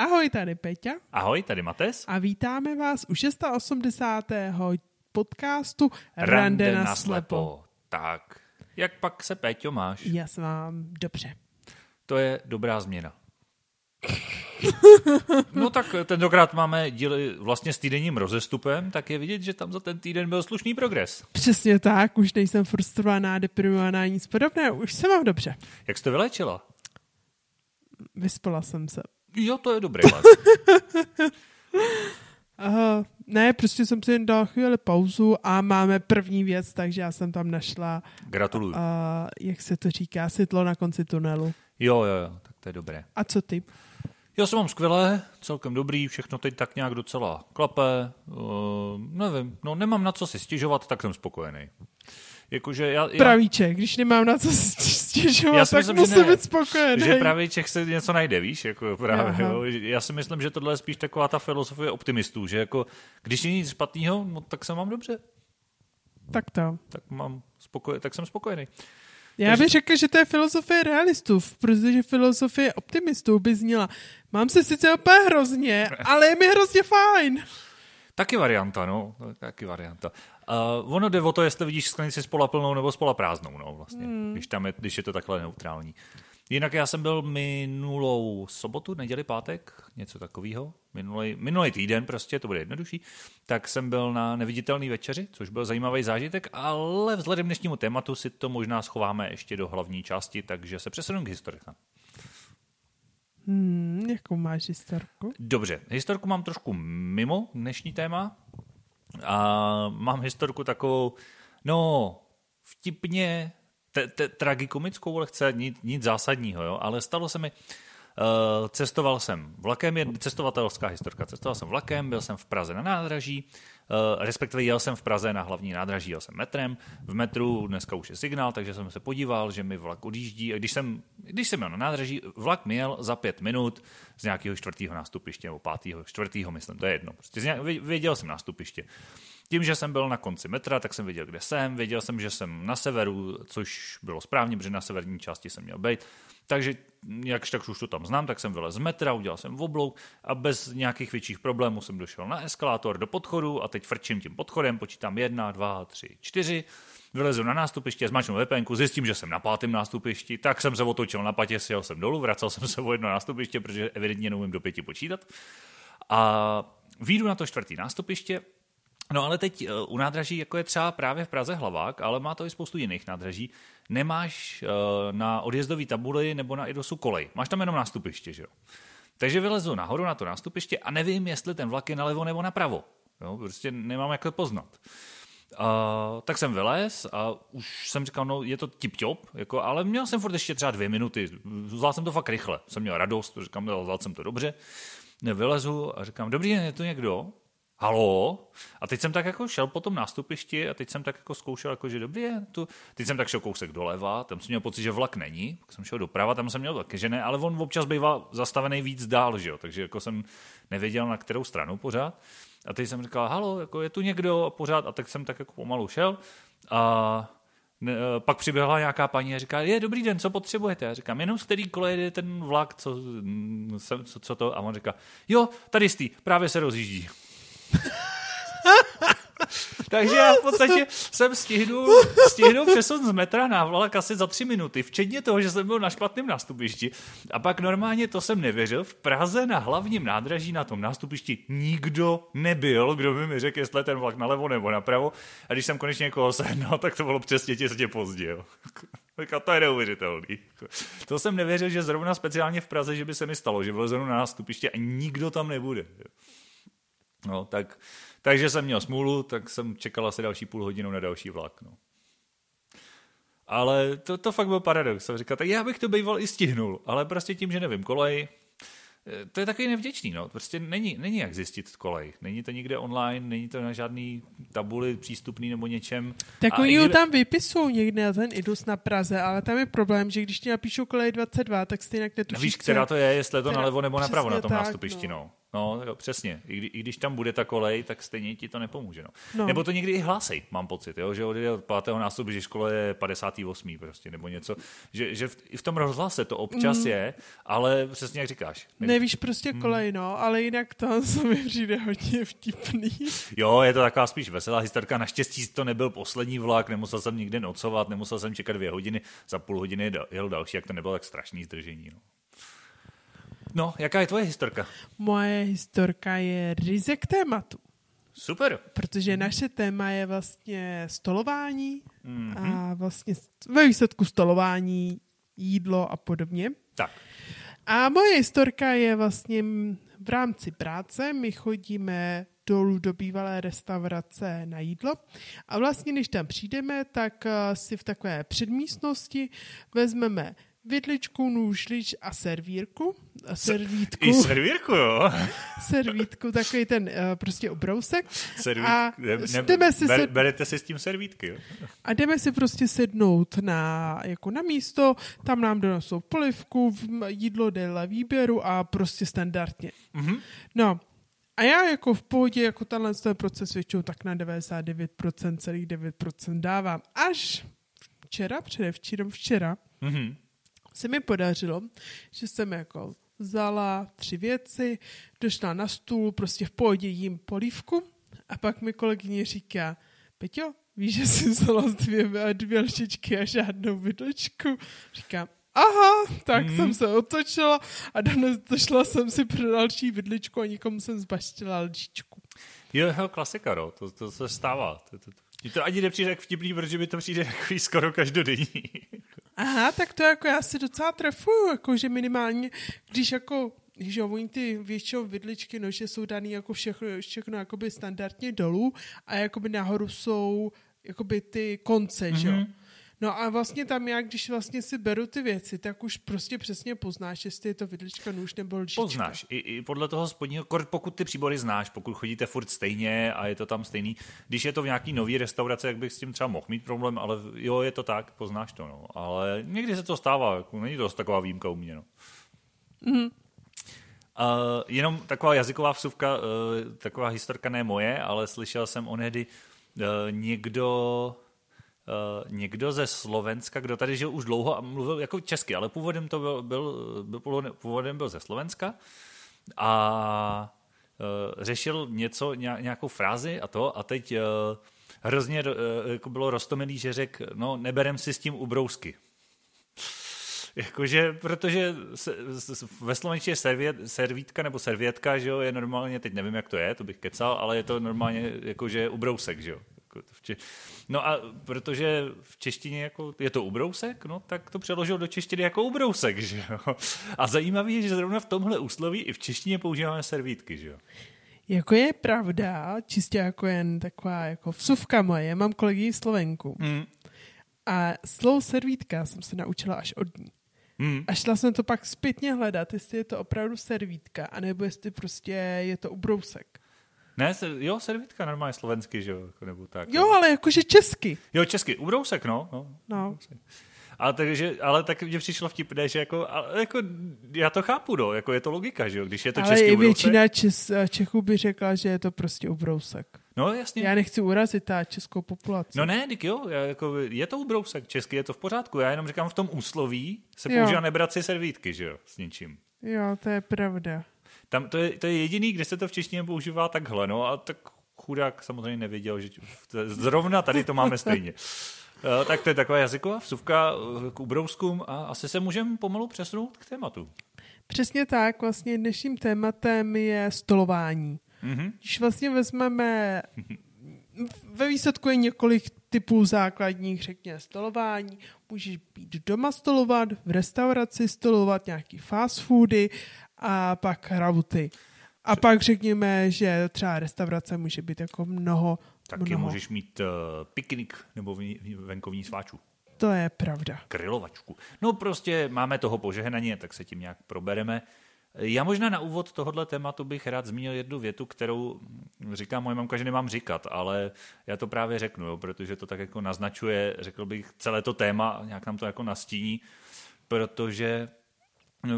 Ahoj, tady Peťa. Ahoj, tady Mates. A vítáme vás u 680. podcastu Rande, Rande na na slepo. slepo. Tak, jak pak se, Péťo, máš? Já se vám dobře. To je dobrá změna. No tak tentokrát máme díly vlastně s týdenním rozestupem, tak je vidět, že tam za ten týden byl slušný progres. Přesně tak, už nejsem frustrovaná, deprimovaná, nic podobného, už se mám dobře. Jak jsi to vylečila? Vyspala jsem se. Jo, to je dobré. Vás. Uh, ne, prostě jsem si jen dala chvíli pauzu a máme první věc, takže já jsem tam našla, Gratuluju. uh, jak se to říká, světlo na konci tunelu. Jo, jo, jo, tak to je dobré. A co ty? Já se mám skvělé, celkem dobrý, všechno teď tak nějak docela klape. Uh, nevím, no nemám na co si stěžovat, tak jsem spokojený. Jakože já, já, Pravíček, když nemám na co stěžovat, Já si tak myslím, že musím být spokojený. že právě Čech se něco najde, víš, jako právě, Aha. jo. Já si myslím, že tohle je spíš taková ta filozofie optimistů, že jako, když není nic špatného, no, tak se mám dobře, Tak to. tak, mám spokoj, tak jsem spokojený. Já bych řekl, že to je filozofie realistů, protože filozofie optimistů by zněla, mám se sice úplně hrozně, ale je mi hrozně fajn. Taky varianta, no, taky varianta. Uh, ono jde o to, jestli vidíš sklenici s polaplnou nebo s polaprázdnou, no, vlastně, hmm. když, tam je, když je to takhle neutrální. Jinak já jsem byl minulou sobotu, neděli, pátek, něco takového, minulý, minulý týden prostě, to bude jednodušší, tak jsem byl na neviditelný večeři, což byl zajímavý zážitek, ale vzhledem k dnešnímu tématu si to možná schováme ještě do hlavní části, takže se přesunu k historikám. Hmm, jakou máš historku? Dobře, historku mám trošku mimo dnešní téma. A mám historku takovou, no, vtipně, te, te, tragikomickou lehce, nic, nic zásadního, jo, ale stalo se mi, cestoval jsem vlakem, je cestovatelská historka, cestoval jsem vlakem, byl jsem v Praze na nádraží, uh, respektive jel jsem v Praze na hlavní nádraží, jel jsem metrem, v metru dneska už je signál, takže jsem se podíval, že mi vlak odjíždí. A když jsem, když jsem jel na nádraží, vlak jel za pět minut z nějakého čtvrtého nástupiště, nebo pátého, čtvrtého, myslím, to je jedno, prostě nějak, vě- věděl jsem nástupiště. Tím, že jsem byl na konci metra, tak jsem věděl, kde jsem, věděl jsem, že jsem na severu, což bylo správně, protože na severní části jsem měl být. Takže jakž tak už to tam znám, tak jsem vylez z metra, udělal jsem oblouk a bez nějakých větších problémů jsem došel na eskalátor do podchodu a teď frčím tím podchodem, počítám jedna, dva, tři, čtyři, vylezu na nástupiště, zmačnu VPNku, zjistím, že jsem na pátém nástupišti, tak jsem se otočil na patě, sjel jsem dolů, vracel jsem se o jedno nástupiště, protože evidentně neumím do pěti počítat. A výjdu na to čtvrtý nástupiště, No ale teď eh, u nádraží, jako je třeba právě v Praze hlavák, ale má to i spoustu jiných nádraží, nemáš eh, na odjezdový tabuli nebo na IDOSu kolej. Máš tam jenom nástupiště, že jo? Takže vylezu nahoru na to nástupiště a nevím, jestli ten vlak je nalevo nebo napravo. Jo? Prostě nemám jak to poznat. Uh, tak jsem vylez a už jsem říkal, no je to tip-top, jako, ale měl jsem furt ještě třeba dvě minuty. Zvládl jsem to fakt rychle. Jsem měl radost, říkám, no, zvládl jsem to dobře. Vylezu a říkám, dobrý den, je to někdo? Halo? A teď jsem tak jako šel po tom nástupišti a teď jsem tak jako zkoušel, jako, že dobrý je tu. Teď jsem tak šel kousek doleva, tam jsem měl pocit, že vlak není, pak jsem šel doprava, tam jsem měl taky, že ne, ale on občas bývá zastavený víc dál, že jo, takže jako jsem nevěděl, na kterou stranu pořád. A teď jsem říkal, halo, jako je tu někdo a pořád, a tak jsem tak jako pomalu šel a ne, eh, pak přiběhla nějaká paní a říká, je, dobrý den, co potřebujete? Já říkám, jenom z který kole jede ten vlak, co, co, co to? A on říká, jo, tady jistý, právě se rozjíždí. Takže já v podstatě jsem stihnul, stihnul přesun z metra na vlak asi za tři minuty, včetně toho, že jsem byl na špatném nástupišti. A pak normálně to jsem nevěřil. V Praze na hlavním nádraží na tom nástupišti nikdo nebyl, kdo by mi řekl, jestli je ten vlak nalevo nebo napravo. A když jsem konečně někoho sehnal, tak to bylo přesně těsně pozdě. A to je neuvěřitelný. To jsem nevěřil, že zrovna speciálně v Praze, že by se mi stalo, že vylezu na nástupiště a nikdo tam nebude. No, tak, takže jsem měl smůlu, tak jsem čekal asi další půl hodinu na další vlak. No. Ale to, to fakt byl paradox. Jsem říkal, tak já bych to býval i stihnul, ale prostě tím, že nevím, kolej, eh, to je takový nevděčný, no. Prostě není, není jak zjistit kolej. Není to nikde online, není to na žádný tabuli přístupný nebo něčem. Tak oni ho tam vypisují někde na ten idus na Praze, ale tam je problém, že když ti napíšou kolej 22, tak stejně netušíš, co- která to je, jestli je to která- nalevo nebo napravo na tom tak, nástupišti, no. no. No, jo, přesně. I, kdy, I když tam bude ta kolej, tak stejně ti to nepomůže. No. No. Nebo to někdy i hlásej, mám pocit, jo? že odjde od pátého nástupu, že škola je 58. prostě, nebo něco. Že, že v, i v tom rozhlase to občas mm. je, ale přesně jak říkáš. Nevíš prostě kolej, no, ale jinak to se mi přijde hodně vtipný. Jo, je to taková spíš veselá historka. Naštěstí to nebyl poslední vlak, nemusel jsem nikde nocovat, nemusel jsem čekat dvě hodiny, za půl hodiny jel další, jak to nebylo tak strašný zdržení. No. No, jaká je tvoje historka? Moje historka je ryze k tématu. Super. Protože naše téma je vlastně stolování Mhm. mm-hmm. a vlastně ve výsledku stolování, jídlo a podobně. Tak. A moje historka je vlastně v rámci práce. My chodíme dolů do bývalé restaurace na jídlo a vlastně, když tam přijdeme, tak eh, si v takové předmístnosti vezmeme vidličku, nůžlič a servírku. A servítku, I servírku, jo. servítku, takový ten uh, prostě obrousek. Servít, A ne, ne, jdeme si ber, se- berete si s tím servítky, jo? A jdeme si prostě sednout na, jako na místo, tam nám donesou polivku, jídlo dle výběru a prostě standardně. Mhm. No, a já jako v pohodě, jako tenhle ten proces většinou tak na 99%, celých 9% dávám. Až včera, předevčírem včera, Mhm. Se mi podařilo, že jsem jako vzala tři věci, došla na stůl, prostě v pohodě jím polívku a pak mi kolegyně říká, Peťo, víš, že jsi vzala dvě, dvě lžičky a žádnou vidličku? Říkám, aha, tak mm. jsem se otočila a dones došla jsem si pro další vidličku a nikomu jsem zbaštila lžičku. Jo, jo, klasika, no. To, to se stává. To, to, to. Mně to ani nepřijde jak vtipný, protože mi to přijde takový skoro každodenní. Aha, tak to jako já si docela trefuju, jako že minimálně, když jako že oni ty většinou vidličky, nože jsou daný jako všechno, všechno jakoby standardně dolů a jakoby nahoru jsou jakoby ty konce, mm-hmm. že jo. No a vlastně tam já, když vlastně si beru ty věci, tak už prostě přesně poznáš, jestli je to vidlička, nůž nebo lžička. Poznáš. I, I podle toho spodního, kor- pokud ty příbory znáš, pokud chodíte furt stejně a je to tam stejný. Když je to v nějaký nový restauraci, jak bych s tím třeba mohl mít problém, ale jo, je to tak, poznáš to, no. Ale někdy se to stává, jako není to taková výjimka u mě, no. Mhm. Uh, jenom taková jazyková vsuvka, uh, taková historka ne moje, ale slyšel jsem onehdy uh, někdo, uh, někdo ze Slovenska, kdo tady žil už dlouho a mluvil jako česky, ale původem to byl, byl, byl původem- byl ze Slovenska a uh, řešil něco, ně- nějakou frázi a to a teď uh, hrozně jako bylo roztomilý, že řekl, no neberem si s tím ubrousky. Jakože, protože se, s- ve slovenštině servět, servítka nebo servětka, že jo, je normálně, teď nevím, jak to je, to bych kecal, ale je to normálně jakože ubrousek, že jo. Jako to v če... No a protože v češtině jako je to ubrousek, no tak to přeložil do češtiny jako ubrousek, že jo. A zajímavé je, že zrovna v tomhle úsloví i v češtině používáme servítky, že jo. Jako je pravda, čistě jako jen taková jako vsuvka moje, mám kolegyni Slovenku. Hmm. A slovo servítka jsem se naučila až od ní. Hmm. A šla jsem to pak zpětně hledat, jestli je to opravdu servítka, anebo jestli prostě je to ubrousek. Ne, jo, servítka normálně slovensky, že jo, jako nebo tak. Jo, ale jakože česky. Jo, česky, ubrousek, no. no. No. Ale, takže, ale tak mně přišlo vtipné, že jako, ale jako, já to chápu, no, jako je to logika, že jo, když je to ale český i ubrousek. většina Čes, Čechů by řekla, že je to prostě ubrousek. No jasně. Já nechci urazit ta českou populaci. No ne, dík jo, já, jako, je to ubrousek, česky je to v pořádku, já jenom říkám v tom úsloví se používá nebrat si servítky, že jo, s ničím. Jo, to je pravda. Tam to je, to je jediný, kde se to v češtině používá takhle, no a tak chudák samozřejmě nevěděl, že zrovna tady to máme stejně. Eh, Tak to je taková jazyková vsuvka eh, k ubrouskům a asi se můžeme pomalu přesunout k tématu. Přesně tak, vlastně dnešním tématem je stolování. Mhm. Když vlastně vezmeme, ve výsledku je několik typů základních, řekněme, stolování. Můžeš být doma stolovat, v restauraci stolovat, nějaký fast foody a pak rauty. A pak řekněme, že třeba restaurace může být jako mnoho, Taky mnoho. můžeš mít uh, piknik nebo vní- venkovní sváčů. To je pravda. Krylovačku. No prostě máme toho požehnaně, tak se tím nějak probereme. Já možná na úvod tohohle tématu bych rád zmínil jednu větu, kterou říká moje mamka, že nemám říkat, ale já to právě řeknu, jo, protože to tak jako naznačuje, řekl bych, celé to téma, nějak nám to jako nastíní, protože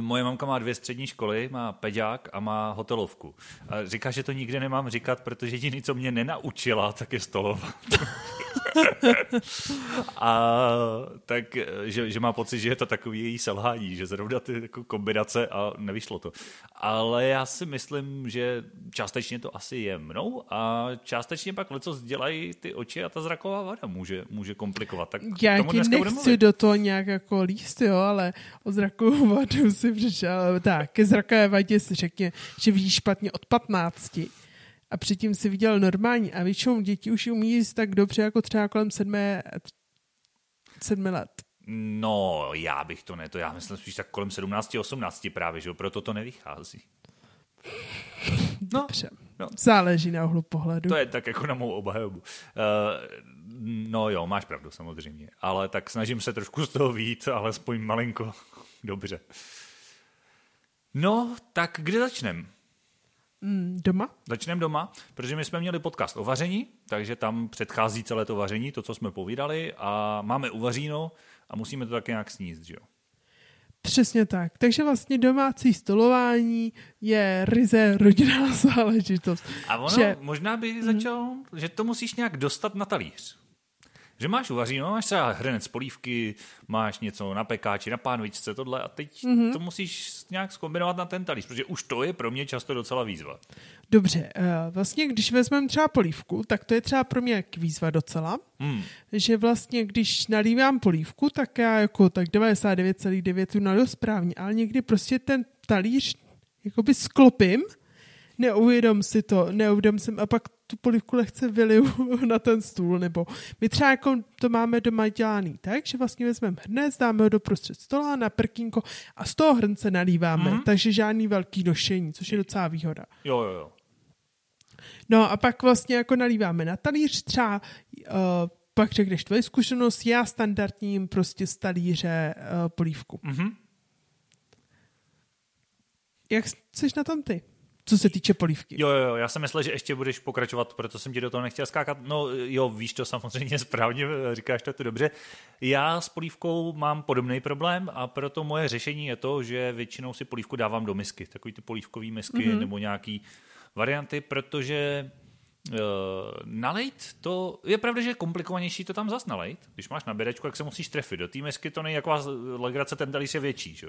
Moje mamka má dvě střední školy, má peďák a má hotelovku. A říká, že to nikde nemám říkat, protože jediný, co mě nenaučila, tak je stolovat. a tak, že, že, má pocit, že je to takový její selhání, že zrovna ty jako kombinace a nevyšlo to. Ale já si myslím, že částečně to asi je mnou a částečně pak co dělají ty oči a ta zraková vada může, může komplikovat. Tak já ti nechci do toho nějak jako líst, jo, ale o zrakovou vadu si přišel. Tak, ke zrakové vadě si řekně, že vidíš špatně od 15 a předtím si viděl normální a většinou děti už umí jíst tak dobře jako třeba kolem sedmé, sedmi let. No, já bych to ne, to já myslím spíš tak kolem 17, 18 právě, že jo, proto to nevychází. No, Dobře. No. Záleží na ohlu pohledu. To je tak jako na mou obhajobu. Uh, no jo, máš pravdu samozřejmě, ale tak snažím se trošku z toho vít, alespoň malinko. Dobře. No, tak kde začneme? Mm, doma? Začneme doma, protože my jsme měli podcast o vaření, takže tam předchází celé to vaření, to, co jsme povídali a máme uvaříno a musíme to také nějak sníst, že jo? Přesně tak. Takže vlastně domácí stolování je ryze rodinná záležitost. A ono že... možná by mhm. začal, mm. že to musíš nějak dostat na talíř. Že máš uvaříno, máš třeba hrnec polívky, máš něco na pekáči, na pánvičce, tohle a teď mm-hmm. to musíš nějak zkombinovat na ten talíř, protože už to je pro mě často docela výzva. Dobře, eh, vlastně když vezmeme třeba polívku, tak to je třeba pro mě jak výzva docela, mm. že vlastně když nalívám polívku, tak já jako tak 99,9 naliju správně, ale někdy prostě ten talíř jakoby sklopím, neuvědom si to, neuvědom jsem a pak tu polivku lehce vyliju na ten stůl, nebo my třeba jako to máme doma dělaný tak, že vlastně vezmeme hrnec, dáme ho do prostřed stola na prkínko a z toho hrnce nalíváme, mm-hmm. takže žádný velký nošení, což je docela výhoda. Jo, jo, jo. No a pak vlastně jako nalíváme na talíř třeba uh, pak řekneš tvoje zkušenost, já standardním prostě z talíře uh, polívku. Mm-hmm. Jak jsi na tom ty? Co se týče polívky. Jo, jo, já jsem myslel, že ještě budeš pokračovat, proto jsem ti do toho nechtěl skákat. No jo, víš to samozřejmě správně, říkáš to, to dobře. Já s polívkou mám podobný problém a proto moje řešení je to, že většinou si polívku dávám do misky, takový ty polívkový misky mm-hmm. nebo nějaký varianty, protože Uh, nalejt, to je pravda, že je komplikovanější to tam zas nalejt. Když máš nabíračku, jak se musíš trefit. Do té misky to není jako legrace, ten talíř je větší. Že?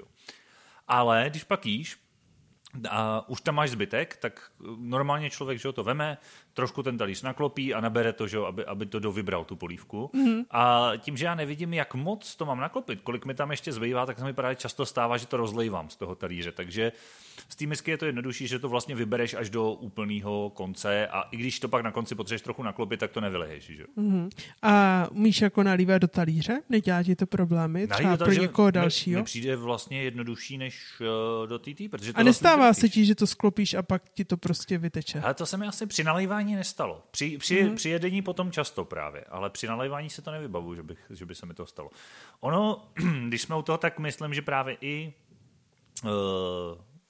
Ale když pak jíš, a už tam máš zbytek, tak normálně člověk že ho to veme, trošku ten talíř naklopí a nabere to, že, aby, aby to dovybral tu polívku. Mm-hmm. A tím, že já nevidím, jak moc to mám naklopit, kolik mi tam ještě zbývá, tak se mi právě často stává, že to rozlejvám z toho talíře. Takže té misky je to jednodušší, že to vlastně vybereš až do úplného konce a i když to pak na konci potřebuješ trochu naklopit, tak to nevyleješ. Že? Mm-hmm. A umíš jako nalívat do talíře? Nedělá ti to problémy? Třeba pro někoho dalšího? Mi přijde vlastně jednodušší než uh, do TT. Protože to a nestává se ti, že to sklopíš a pak ti to prostě vyteče? Ale to se mi asi při nalejvání nestalo. Při, při, mm-hmm. při jedení potom často právě, ale při nalejvání se to nevybavu, že, bych, že by se mi to stalo. Ono, když jsme u toho, tak myslím, že právě i uh,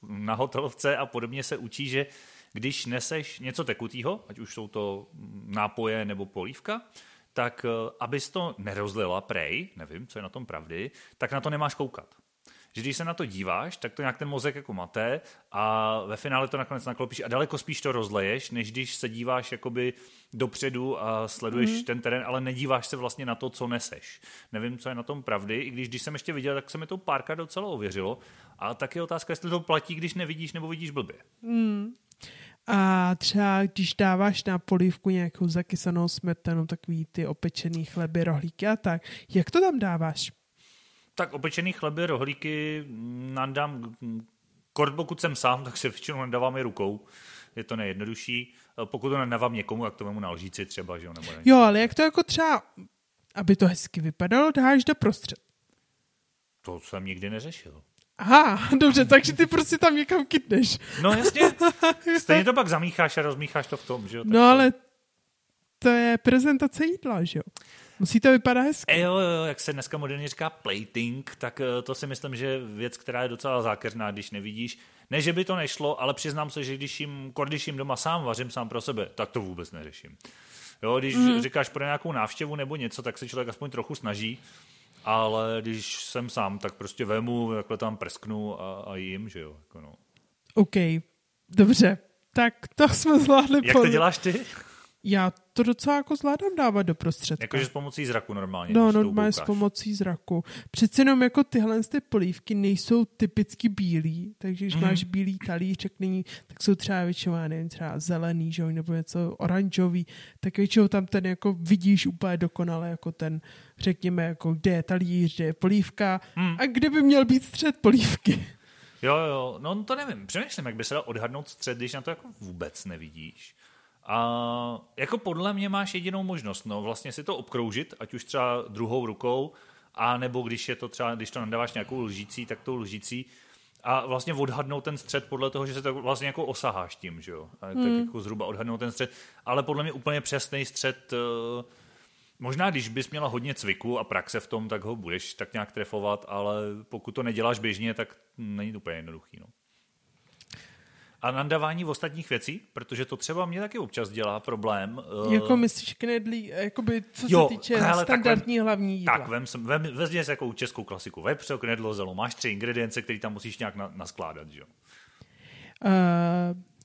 na hotelovce a podobně se učí, že když neseš něco tekutého, ať už jsou to nápoje nebo polívka, tak eh, abys to nerozlila prej, nevím, co je na tom pravdy, tak na to nemáš koukat že když se na to díváš, tak to nějak ten mozek jako maté a ve finále to nakonec naklopíš a daleko spíš to rozleješ, než když se díváš jakoby dopředu a sleduješ mm. ten terén, ale nedíváš se vlastně na to, co neseš. Nevím, co je na tom pravdy, i když když jsem ještě viděl, tak se mi to párkrát docela ověřilo. A tak je otázka, jestli to platí, když nevidíš nebo vidíš blbě. Mm. A třeba když dáváš na polívku nějakou zakysanou smetanu, takový ty opečený chleby, rohlíky a tak, jak to tam dáváš? Tak opečený chleby, rohlíky nadám, kort pokud jsem sám, tak se většinou nadávám i rukou. Je to nejjednodušší. Pokud to nadávám někomu, jak to vemu na lžíci třeba, že jo? Nebo jo, ale jak to jako třeba, aby to hezky vypadalo, dáš do prostřed. To jsem nikdy neřešil. Aha, dobře, takže ty prostě tam někam kytneš. No jasně, stejně to pak zamícháš a rozmícháš to v tom, že jo? no ale to je prezentace jídla, že jo? Musí to vypadat hezky. E, jo, jo, jak se dneska moderně říká plating, tak eh, to si myslím, že je věc, která je docela zákeřná, když nevidíš. Ne, že by to nešlo, ale přiznám se, že když jim, když jim doma sám vařím sám pro sebe, tak to vůbec neřeším. Jo, když mm. říkáš pro nějakou návštěvu nebo něco, tak se člověk aspoň trochu snaží, ale když jsem sám, tak prostě vemu, takhle tam presknu a, a jim, že jo. Jako no. OK, dobře. Tak to jsme zvládli. Jak to děláš ty? Já to docela jako zvládám dávat do prostředka. Jakože s pomocí zraku normálně. No, normálně s pomocí zraku. Přece jenom jako tyhle ty polívky nejsou typicky bílí, takže když mm. máš bílý talířek nyní, tak jsou třeba většinou, já nevím, třeba zelený, že, nebo něco oranžový, tak většinou tam ten jako vidíš úplně dokonale jako ten, řekněme, jako kde je talíř, kde je polívka mm. a kde by měl být střed polívky. Jo, jo, no to nevím. Přemýšlím, jak by se dal odhadnout střed, když na to jako vůbec nevidíš. A jako podle mě máš jedinou možnost, no vlastně si to obkroužit, ať už třeba druhou rukou, a nebo když je to třeba, když to nadáváš nějakou lžící, tak tou lžící a vlastně odhadnout ten střed podle toho, že se to vlastně jako osaháš tím, že jo. A hmm. Tak jako zhruba odhadnout ten střed, ale podle mě úplně přesný střed, eh, možná když bys měla hodně cviku a praxe v tom, tak ho budeš tak nějak trefovat, ale pokud to neděláš běžně, tak není to úplně jednoduchý, no a nandávání v ostatních věcí, protože to třeba mě taky občas dělá problém. Eh, jako myslíš knedlí, jakoby, co jo, se týče hele, standardní vem, hlavní jídla. Tak, vem, vem, vezmi jako českou klasiku. Vepřo, knedlo, zelo. Máš tři ingredience, které tam musíš nějak na, naskládat, jo? Uh,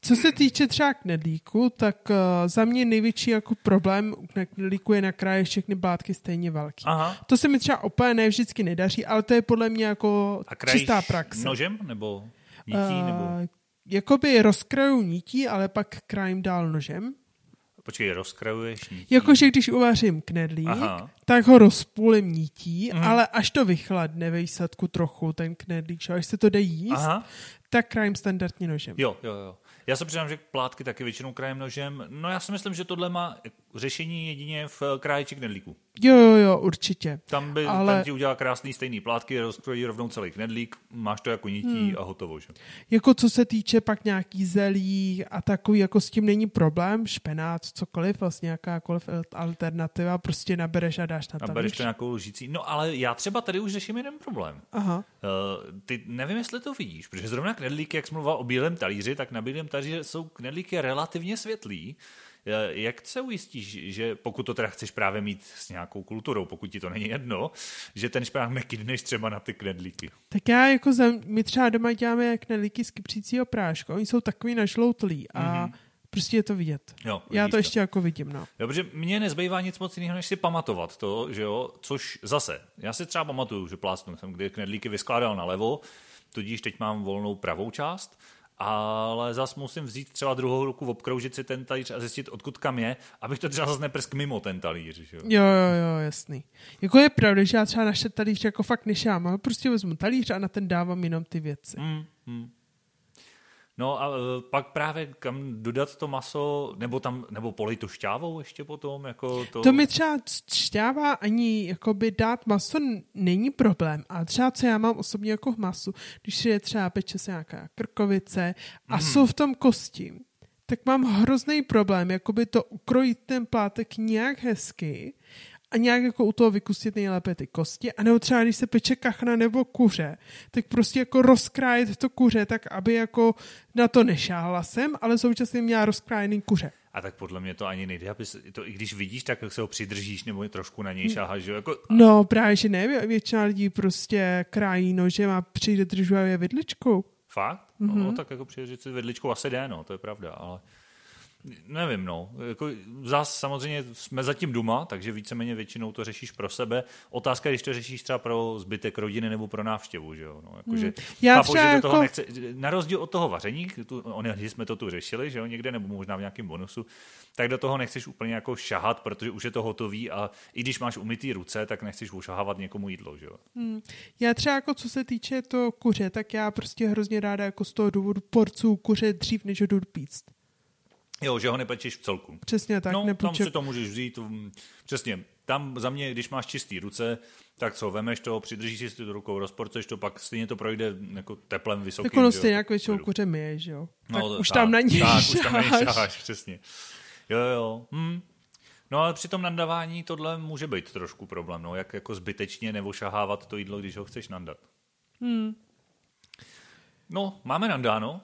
co se týče třeba knedlíku, tak uh, za mě největší jako problém u knedlíku je nakrájet všechny blátky stejně velký. Aha. To se mi třeba úplně ne vždycky nedaří, ale to je podle mě jako čistá praxe. nožem nebo nití? Uh, nebo jakoby rozkraju nití, ale pak krajím dál nožem. Počkej, rozkrajuješ nití? Jakože když uvařím knedlík, Aha. tak ho rozpůlím nití, mm. ale až to vychladne ve výsledku trochu, ten knedlík, až se to jde jíst, Aha. tak krajím standardně nožem. Jo, jo, jo. Já se přiznám, že plátky taky většinou krajem nožem. No já si myslím, že tohle má řešení jedině v kráječi knedlíku. Jo, jo, jo, určitě. Tam by Ale... tam ti udělal krásný stejný plátky, rozkrojí rovnou celý knedlík, máš to jako nití hmm. a hotovo. Že? Jako co se týče pak nějaký zelí a takový, jako s tím není problém, špenát, cokoliv, vlastně jakákoliv alternativa, prostě nabereš a dáš na Nabereš to nějakou lžící. No ale já třeba tady už řeším jeden problém. Aha. Uh, ty nevím, jestli to vidíš, protože zrovna knedlíky, jak jsem mluvil o bílém talíři, tak na bílém talíři jsou knedlíky relativně světlý. Eh, jak se ujistíš, že pokud to teda chceš právě mít s nějakou kulturou, pokud ti to není jedno, že ten špenát nekydneš třeba na ty knedlíky? Tak já jako za, my třeba doma děláme knedlíky z kypřícího prášku, oni jsou takový našloutlí a mm-hmm. Prostě je to vidět. Jo, Já to, to ještě jako vidím, no. Protože mně nezbývá nic moc jiného, než si pamatovat to, že jo, což zase, já si třeba pamatuju, že plásnu jsem, kdy knedlíky vyskládal na levo, tudíž teď mám volnou pravou část ale zas musím vzít třeba druhou ruku, obkroužit si ten talíř a zjistit, odkud kam je, abych to třeba zase neprsk mimo ten talíř. Že? Jo, jo, jo, jasný. Jako je pravda, že já třeba naše talíř jako fakt nešám, ale prostě vezmu talíř a na ten dávám jenom ty věci. Mm, mm. No a e, pak právě kam dodat to maso, nebo tam, nebo polej to šťávou ještě potom, jako to... To mi třeba šťáva ani jakoby dát maso není problém, a třeba co já mám osobně jako masu, když je třeba peče se nějaká krkovice a mm. jsou v tom kosti, tak mám hrozný problém, jakoby to ukrojit ten plátek nějak hezky, a nějak jako u toho vykustit nejlépe ty kosti, a nebo třeba když se peče kachna nebo kuře, tak prostě jako rozkrájet to kuře, tak aby jako na to nešáhla jsem, ale současně měla rozkrájený kuře. A tak podle mě to ani nejde, aby se, to, i když vidíš, tak se ho přidržíš nebo trošku na něj šáháš. Že? Jako... No právě, že ne, většina lidí prostě krájí nožem a přijde držuje vidličkou. Fakt? Mm-hmm. No, tak jako přidržet si vidličkou asi jde, no, to je pravda, ale... Nevím, no. Jako, zás samozřejmě jsme zatím doma, takže víceméně většinou to řešíš pro sebe. Otázka, když to řešíš třeba pro zbytek rodiny nebo pro návštěvu, že jo. No, jako, hmm. že Já chápu, že do toho jako... nechce, na rozdíl od toho vaření, tu, oni jsme to tu řešili, že jo, někde, nebo možná v nějakém bonusu, tak do toho nechceš úplně jako šahat, protože už je to hotový a i když máš umytý ruce, tak nechceš ušahávat někomu jídlo, že jo. Hmm. Já třeba jako co se týče to kuře, tak já prostě hrozně ráda jako z toho důvodu porcu kuře dřív, než ho jdu píct. Jo, že ho nepečeš v celku. Přesně tak. No, nepůjče... tam si to můžeš vzít. Mm, přesně. Tam za mě, když máš čistý ruce, tak co, vemeš to, přidržíš si to rukou, rozporceš to, pak stejně to projde jako teplem vysokým. Tak ono stejně jako většinou kuře myješ, jo. Tak no, už tak, tam na ní Tak, už tam na ní šáháš, přesně. Jo, jo. Hm. No ale při tom nandávání tohle může být trošku problém, no, jak jako zbytečně nebo šahávat to jídlo, když ho chceš nandat. Hmm. No, máme nandáno,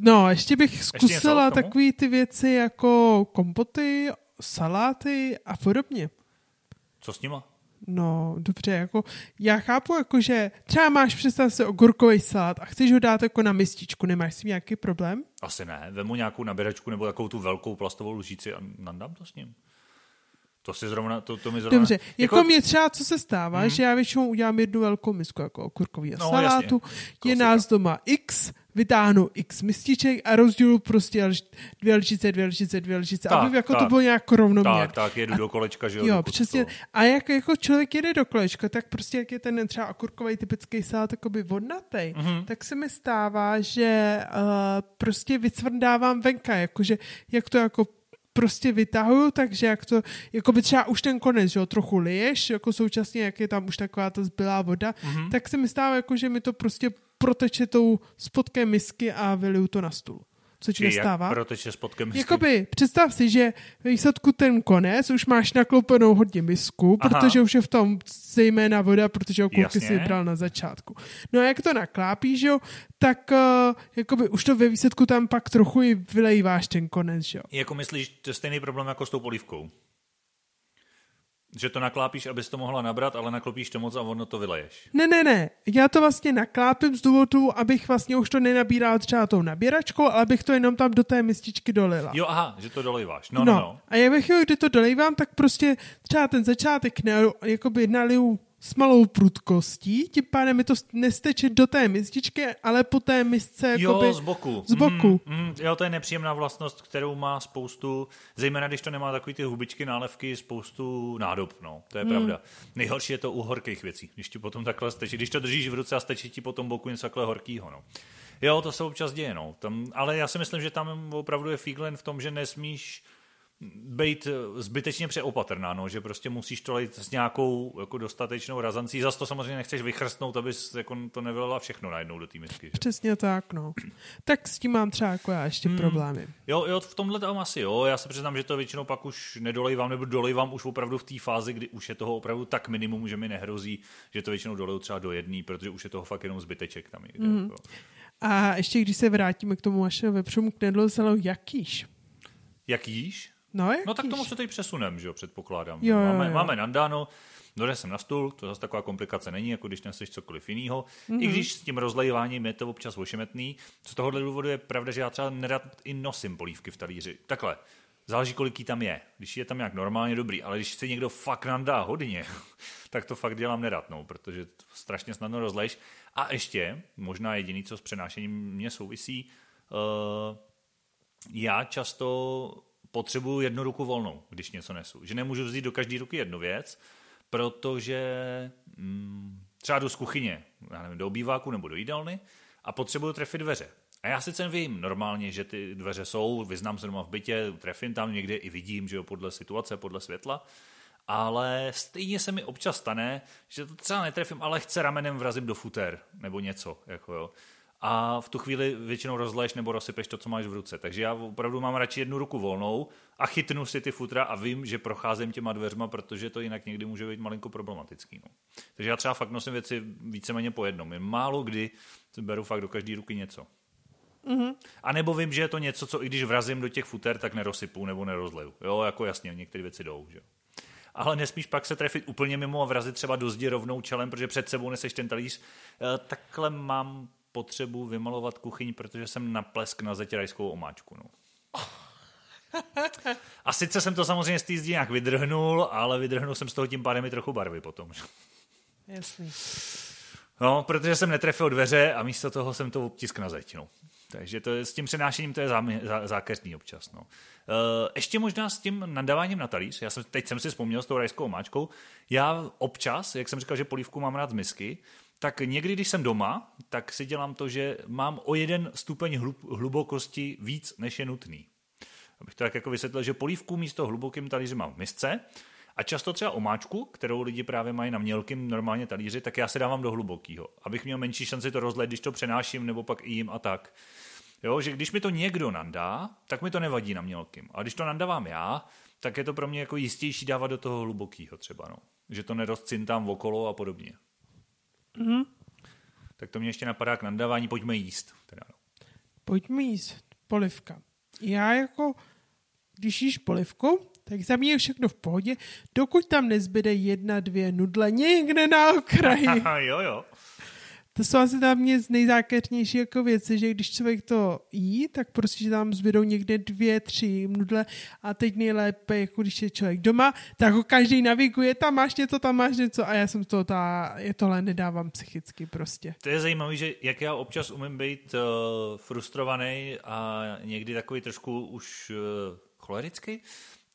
No, ještě bych zkusila ještě takové ty věci jako kompoty, saláty a podobně. Co s nima? No, dobře, jako já chápu, jako že třeba máš představ se ogurkový salát a chceš ho dát jako na mističku, nemáš s tím nějaký problém? Asi ne. Vemu nějakou nabíračku nebo takovou tu velkou plastovou lžíci a nandám to s ním. To si zrovna, to, to mi zrovna... Dobře, jako, jako mě třeba, co se stává, hmm. že já většinou udělám jednu velkou misku jako okurkový no, salátu, jasně. je nás doma x, vytáhnu x mističek a rozdělu prostě dvě lžice, dvě lžice, dvě lžice, tak, aby jako tak, to bylo nějak rovnoměr. Tak, tak, jedu a, do kolečka, že jo? Jo, přesně. To... A jak jako člověk jede do kolečka, tak prostě jak je ten třeba okurkový typický salát jakoby vodnatý, mm-hmm. tak se mi stává, že uh, prostě vycvrndávám venka, jakože jak to jako prostě vytahuju, takže jak to, jako by třeba už ten konec, že jo, trochu liješ, jako současně, jak je tam už taková ta zbylá voda, mm-hmm. tak se mi stává jako, že mi to prostě proteče tou spodkem misky a vyliju to na stůl co ti nestává. proteče spodkem misky. Jakoby, představ si, že výsledku ten konec už máš nakloupenou hodně misku, Aha. protože už je v tom zejména voda, protože okurky si vybral na začátku. No a jak to naklápíš, jo, tak uh, jakoby už to ve výsledku tam pak trochu i vylejváš ten konec, jo. Jako myslíš, to je stejný problém jako s tou polívkou? Že to naklápíš, abys to mohla nabrat, ale naklopíš to moc a ono to vyleješ. Ne, ne, ne. Já to vlastně naklápím z důvodu, abych vlastně už to nenabíral třeba tou nabíračkou, ale abych to jenom tam do té mističky dolila. Jo, aha, že to dolejváš. No, no, no. no. A já ve chvíli, kdy to dolejvám, tak prostě třeba ten začátek ne, jakoby naliju s malou prudkostí, tím pádem mi to nesteče do té mističky, ale po té misce jakoby, Jo, z boku. Z boku. Mm, mm, jo, to je nepříjemná vlastnost, kterou má spoustu, zejména když to nemá takový ty hubičky, nálevky, spoustu nádob, no, to je mm. pravda. Nejhorší je to u horkých věcí, když ti potom takhle steče, když to držíš v ruce a stečí ti potom boku něco takhle horkýho, no. Jo, to se občas děje, no. Tam, ale já si myslím, že tam opravdu je fíglen v tom, že nesmíš být eh, zbytečně přeopatrná, no, že prostě musíš to lejt s nějakou jako dostatečnou razancí. Zas to samozřejmě nechceš vychrstnout, abys jako to nevylila všechno najednou do té misky. Že? Přesně tak, no. tak s tím mám třeba jako já ještě hmm. problémy. Jo, jo, v tomhle tam asi jo. Já se přiznám, že to většinou pak už nedolejvám, nebo dolejvám už opravdu v té fázi, kdy už je toho opravdu tak minimum, že mi nehrozí, že to většinou doleju třeba do jedné, protože už je toho fakt jenom zbyteček tam někde. Hmm. Jako. A ještě když se vrátíme k tomu vašeho vepřomu knedlu, jakýž? Jakýž? No, no tak tomu se teď přesunem, že jo, předpokládám. Jo, máme, jo. máme nandáno, jsem na stůl, to zase taková komplikace není, jako když neseš cokoliv jiného. Mm-hmm. I mhm. když s tím rozlejováním je to občas ošemetný. Z tohohle důvodu je pravda, že já třeba nerad i nosím polívky v talíři. Takhle, záleží, kolik jí tam je. Když je tam nějak normálně dobrý, ale když si někdo fakt nandá hodně, tak to fakt dělám nerad, no, protože to strašně snadno rozlejš. A ještě, možná jediný, co s přenášením mě souvisí, uh, já často potřebuju jednu ruku volnou, když něco nesu. Že nemůžu vzít do každé ruky jednu věc, protože mm, třeba jdu z kuchyně, já nevím, do obýváku nebo do jídelny a potřebuju trefit dveře. A já sice vím normálně, že ty dveře jsou, vyznám se doma v bytě, trefím tam, někde i vidím, že jo, podle situace, podle světla, ale stejně se mi občas stane, že to třeba netrefím, ale chce ramenem vrazím do futer nebo něco, jako jo a v tu chvíli většinou rozleješ nebo rozsypeš to, co máš v ruce. Takže já opravdu mám radši jednu ruku volnou a chytnu si ty futra a vím, že procházím těma dveřma, protože to jinak někdy může být malinko problematický. No. Takže já třeba fakt nosím věci víceméně po jednom. Jen málo kdy beru fakt do každé ruky něco. Mm-hmm. A nebo vím, že je to něco, co i když vrazím do těch futer, tak nerozsypu nebo nerozleju. Jo, jako jasně, některé věci jdou. Že? ale nesmíš pak se trefit úplně mimo a vrazit třeba do zdi rovnou čelem, protože před sebou neseš ten talíř. E, takhle mám potřebu vymalovat kuchyň, protože jsem na plesk na zeď rajskou omáčku. No. A sice jsem to samozřejmě z té zdi nějak vydrhnul, ale vydrhnul jsem z toho tím pádem i trochu barvy potom. Jasný. No, protože jsem netrefil dveře a místo toho jsem to obtisk na zeď. No. Takže to s tím přenášením to je zá, zá, zákeřný občas. No. Uh, ještě možná s tím nadáváním na talíř, já jsem, teď jsem si vzpomněl s tou rajskou omáčkou, já občas, jak jsem říkal, že polívku mám rád z misky, tak někdy, když jsem doma, tak si dělám to, že mám o jeden stupeň hlubokosti víc, než je nutný. Abych to tak jako vysvětlil, že polívku místo hlubokým talíři mám v misce a často třeba omáčku, kterou lidi právě mají na mělkým normálně talíři, tak já si dávám do hlubokého, abych měl menší šanci to rozlet, když to přenáším nebo pak i jim a tak. Jo, že když mi to někdo nandá, tak mi to nevadí na mělkým. A když to nandávám já, tak je to pro mě jako jistější dávat do toho hlubokého třeba, no. Že to nerozcintám okolo a podobně. Mm-hmm. Tak to mě ještě napadá k nadávání, pojďme jíst. Teda, no. Pojďme jíst, polivka. Já jako, když jíš polivku, Tak za mě je všechno v pohodě, dokud tam nezbyde jedna, dvě nudle někde na okraji. jo, jo. To jsou asi tam mě z nejzákeřnější jako věci, že když člověk to jí, tak prostě že tam zbydou někde dvě, tři nudle a teď nejlépe, jako když je člověk doma, tak ho každý naviguje, tam máš něco, tam máš něco a já jsem to, ta, je tohle nedávám psychicky prostě. To je zajímavé, že jak já občas umím být uh, frustrovaný a někdy takový trošku už uh, cholerický,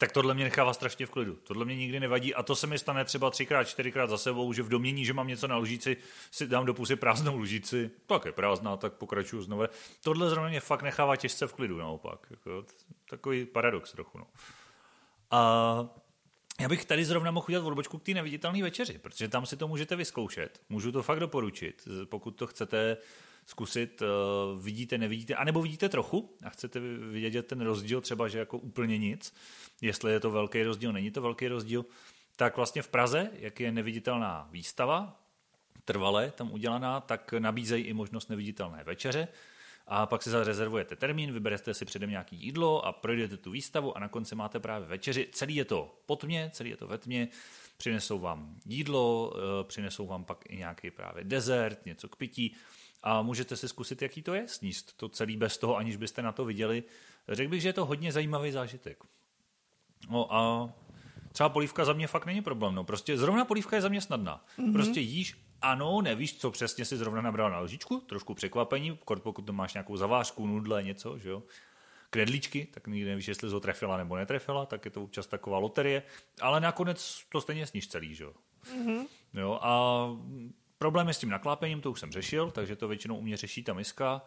tak tohle mě nechává strašně v klidu. Tohle mě nikdy nevadí a to se mi stane třeba třikrát, čtyřikrát za sebou, že v domění, že mám něco na lžíci, si dám do pusy prázdnou lžíci, tak je prázdná, tak pokračuju znovu. Tohle zrovna mě fakt nechává těžce v klidu naopak. Jako, takový paradox trochu. No. A já bych tady zrovna mohl udělat odbočku k té neviditelné večeři, protože tam si to můžete vyzkoušet. Můžu to fakt doporučit, pokud to chcete zkusit, uh, vidíte, nevidíte, anebo vidíte trochu a chcete vidět ten rozdíl, třeba, že jako úplně nic, jestli je to velký rozdíl, není to velký rozdíl, tak vlastně v Praze, jak je neviditelná výstava, trvale tam udělaná, tak nabízejí i možnost neviditelné večeře, a pak si zarezervujete termín, vyberete si předem nějaký jídlo a projdete tu výstavu a na konci máte právě večeři. Celý je to po tmě, celý je to ve tmě, přinesou vám jídlo, eh, přinesou vám pak i nějaký právě dezert, něco k pití a můžete si zkusit, jaký to je sníst to celý bez toho, aniž byste na to viděli. Řekl bych, že je to hodně zajímavý zážitek. No a třeba polívka za mě fakt není problém. No. Prostě zrovna polívka je za mě snadná. Mm-hmm. Prostě jíš, ano, nevíš, co přesně si zrovna nabral na lžičku, trošku překvapení, pokud to máš nějakou zavážku, nudle, něco, že jo. Knedlíčky, tak nikdy nevíš, jestli to trefila nebo netrefila, tak je to občas taková loterie, ale nakonec to stejně sníš celý, že jo. Mm-hmm. Jo, a Problém je s tím naklápením, to už jsem řešil, takže to většinou u mě řeší ta miska.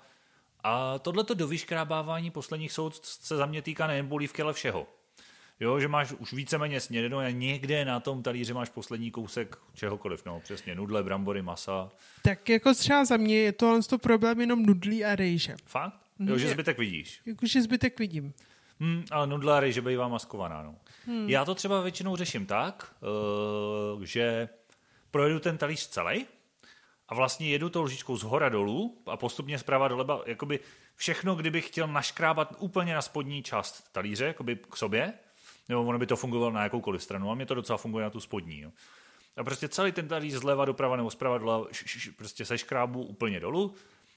A tohleto dovyškrábávání posledních soud se za mě týká nejen bolívky, ale všeho. Jo, že máš už víceméně snědeno a někde na tom talíři máš poslední kousek čehokoliv, no, přesně, nudle, brambory, masa. Tak jako třeba za mě je tohle to problém jenom nudlí a rejže. Fakt? Jo, hmm. že zbytek vidíš. Jakože zbytek vidím. Hmm, ale nudle a rejže bývá maskovaná, no. Hmm. Já to třeba většinou řeším tak, uh, že projedu ten talíř celý, a vlastně jedu tou lžičkou z hora dolů a postupně zprava doleva, jakoby všechno, kdybych chtěl naškrábat úplně na spodní část talíře, jakoby k sobě, nebo ono by to fungovalo na jakoukoliv stranu, a mě to docela funguje na tu spodní. Jo. A prostě celý ten talíř zleva doprava nebo zprava doleva prostě se škrábu úplně dolů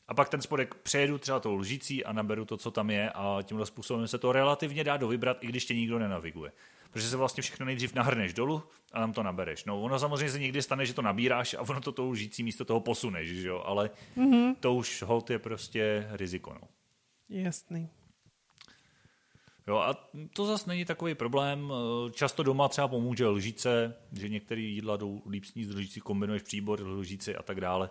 a pak ten spodek přejedu třeba tou lžící a naberu to, co tam je a tímhle způsobem se to relativně dá dovybrat, i když tě nikdo nenaviguje protože se vlastně všechno nejdřív nahrneš dolů a tam to nabereš. No, ono samozřejmě se někdy stane, že to nabíráš a ono to tou lžící místo toho posuneš, že jo? ale mm-hmm. to už hold je prostě riziko. No. Jasný. Jo, a to zase není takový problém. Často doma třeba pomůže lžíce, že některé jídla jdou líp sníst lžící, kombinuješ příbor, lžíci a tak dále.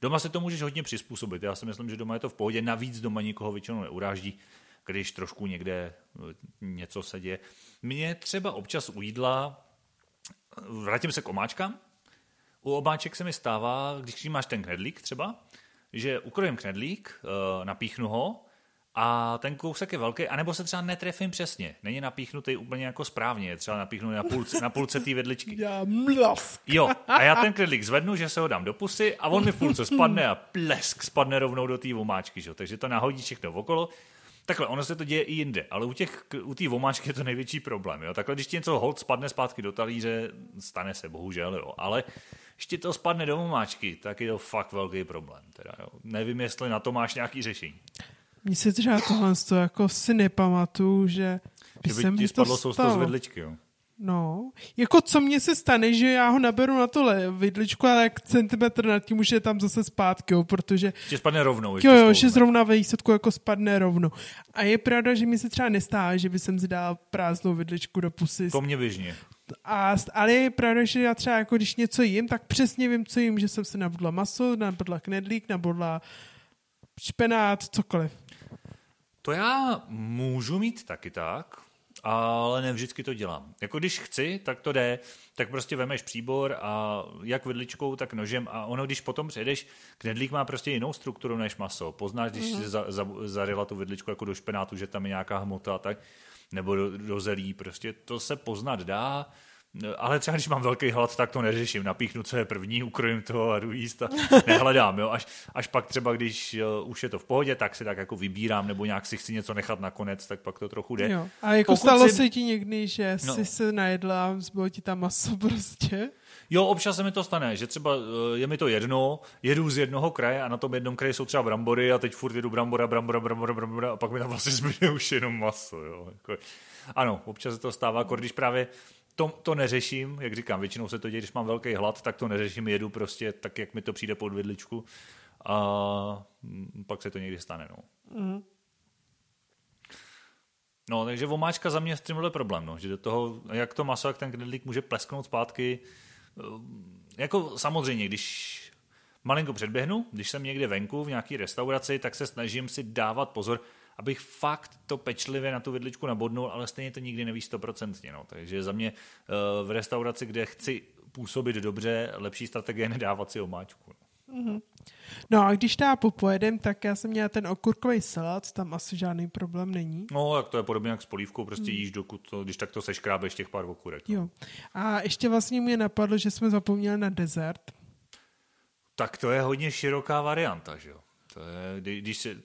Doma se to můžeš hodně přizpůsobit. Já si myslím, že doma je to v pohodě. Navíc doma nikoho většinou neuráždí když trošku někde eh, něco se děje. Mně třeba občas u jídla, vrátím se k omáčkám, u omáček se mi stává, když máš ten knedlík třeba, že ukrojím knedlík, eh, napíchnu ho a ten kousek je velký, anebo se třeba netrefím přesně. Není napíchnutý úplně jako správně, je třeba napíchnutý na půlce, na půlce té vedličky. Já mlask. Jo, a já ten knedlík zvednu, že se ho dám do pusy a on mi v půlce spadne a plesk spadne rovnou do té omáčky. Že? Takže to nahodí všechno okolo Takhle, ono se to děje i jinde, ale u těch, u té vomáčky je to největší problém. Jo? Takhle, když ti něco hold spadne zpátky do talíře, stane se, bohužel, jo. Ale když ti to spadne do vomáčky, tak je to fakt velký problém. Teda, jo. Nevím, jestli na to máš nějaký řešení. Mně se třeba tohle to jako si nepamatuju, že by, že by se mi ti spadlo to stalo. z vidličky, jo. No, jako co mně se stane, že já ho naberu na tohle vidličku, ale jak centimetr nad tím už je tam zase zpátky, jo, protože... Že spadne rovnou. Jo, jo, že zrovna ve výsledku jako spadne rovnou. A je pravda, že mi se třeba nestává, že by jsem si dal prázdnou vidličku do pusy. To mě běžně. A, ale je pravda, že já třeba jako když něco jím, tak přesně vím, co jím, že jsem se nabudla maso, nabudla knedlík, nabudla špenát, cokoliv. To já můžu mít taky tak, ale ne vždycky to dělám. Jako když chci, tak to jde, tak prostě vemeš příbor a jak vidličkou, tak nožem a ono, když potom přejdeš, knedlík má prostě jinou strukturu než maso. Poznáš, když mm-hmm. za, za, zarila tu vidličku jako do špenátu, že tam je nějaká hmota, tak nebo do, do zelí, prostě to se poznat dá. No, Ale třeba když mám velký hlad, tak to neřeším. Napíchnu, co je první, ukrojím to a jdu jíst a nehledám. Jo? Až, až pak třeba, když uh, už je to v pohodě, tak si tak jako vybírám nebo nějak si chci něco nechat nakonec, tak pak to trochu jde. Jo. A jako Pokud stalo si- se ti někdy, že No. jsi se najedla a zbylo ti tam maso prostě? Jo, občas se mi to stane, že třeba eh, je mi to jedno, jedu z jednoho kraje a na tom jednom kraji jsou třeba brambory a teď furt jedu brambora, brambora, brambora, brambora a pak mi tam vlastně zbyde už jenom maso. Jo. Jako, ano, občas se to stává, jako když právě to, to neřeším, jak říkám, většinou se to děje, když mám velký hlad, tak to neřeším, jedu prostě tak, jak mi to přijde pod vidličku a mm, pak se to někdy stane. No. No, takže vomáčka za mě je s tímhle problém, no, že do toho, jak to maso, jak ten knedlík může plesknout zpátky, eh, jako samozřejmě, když malinko předběhnu, když jsem někde venku v nějaké restauraci, tak se snažím si dávat pozor, abych fakt to pečlivě na tu vidličku nabodnul, ale stejně to nikdy neví stoprocentně. No. Takže za mě eh, v restauraci, kde chci působit dobře, lepší strategie je nedávat si omáčku. No. No a když teda popojedem, tak já jsem měla ten okurkový salát, tam asi žádný problém není. no, jak to je podobně jak s polívkou, prostě jíš, dokud to, když tak to seškrábeš těch pár okurek. No. Jo. A ještě vlastně mě napadlo, že jsme zapomněli na dezert. Tak to je hodně široká varianta, že jo? To je, kdy- když se,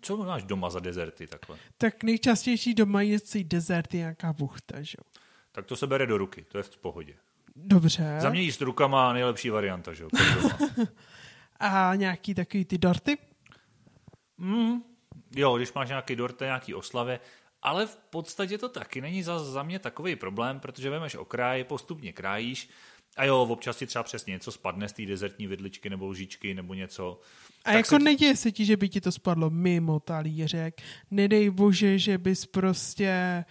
co máš doma za dezerty takhle? Tak nejčastější doma jící dezert je nějaká buchta, že jo? Tak to se bere do ruky, to je v pohodě. Dobře. Za mě jíst rukama nejlepší varianta, že jo? A nějaký takový ty dorty? jo, když máš nějaký dorte, nějaký oslavě, ale v podstatě to taky není za, za mě takový problém, protože vemeš okraj, postupně krájíš a jo, občas ti třeba přesně něco spadne z té dezertní vidličky nebo lžičky nebo něco. A Tak jako se- neděje se ti, že by ti to spadlo mimo talířek. Nedej bože, že bys prostě...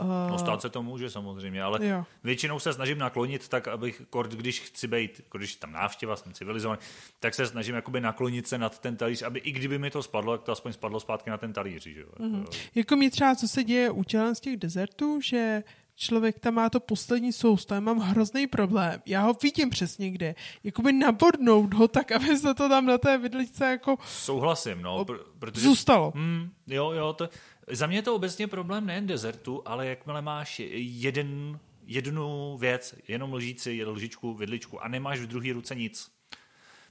Uh, No stát se to může samozřejmě, ale Jo. většinou se snažím naklonit tak, abych, když chci být, jako když tam návštěva, jsem civilizovaný, tak se snažím jakoby naklonit se nad ten talíř, aby i kdyby mi to spadlo, tak to aspoň spadlo zpátky na ten talíř. Že? jo. Mhm. Jako mi třeba, co se děje u z těch dezertů, že člověk tam má to poslední sousto, já mám hrozný problém. Já ho vidím přesně kde. Jakoby nabodnout ho tak, aby se to tam na té vidličce jako Souhlasím, no, pr- protože... zůstalo. Hmm, jo, jo, to, za mě je to obecně problém nejen dezertu, ale jakmile máš jeden, jednu věc, jenom lžíci, lžičku, vidličku a nemáš v druhé ruce nic.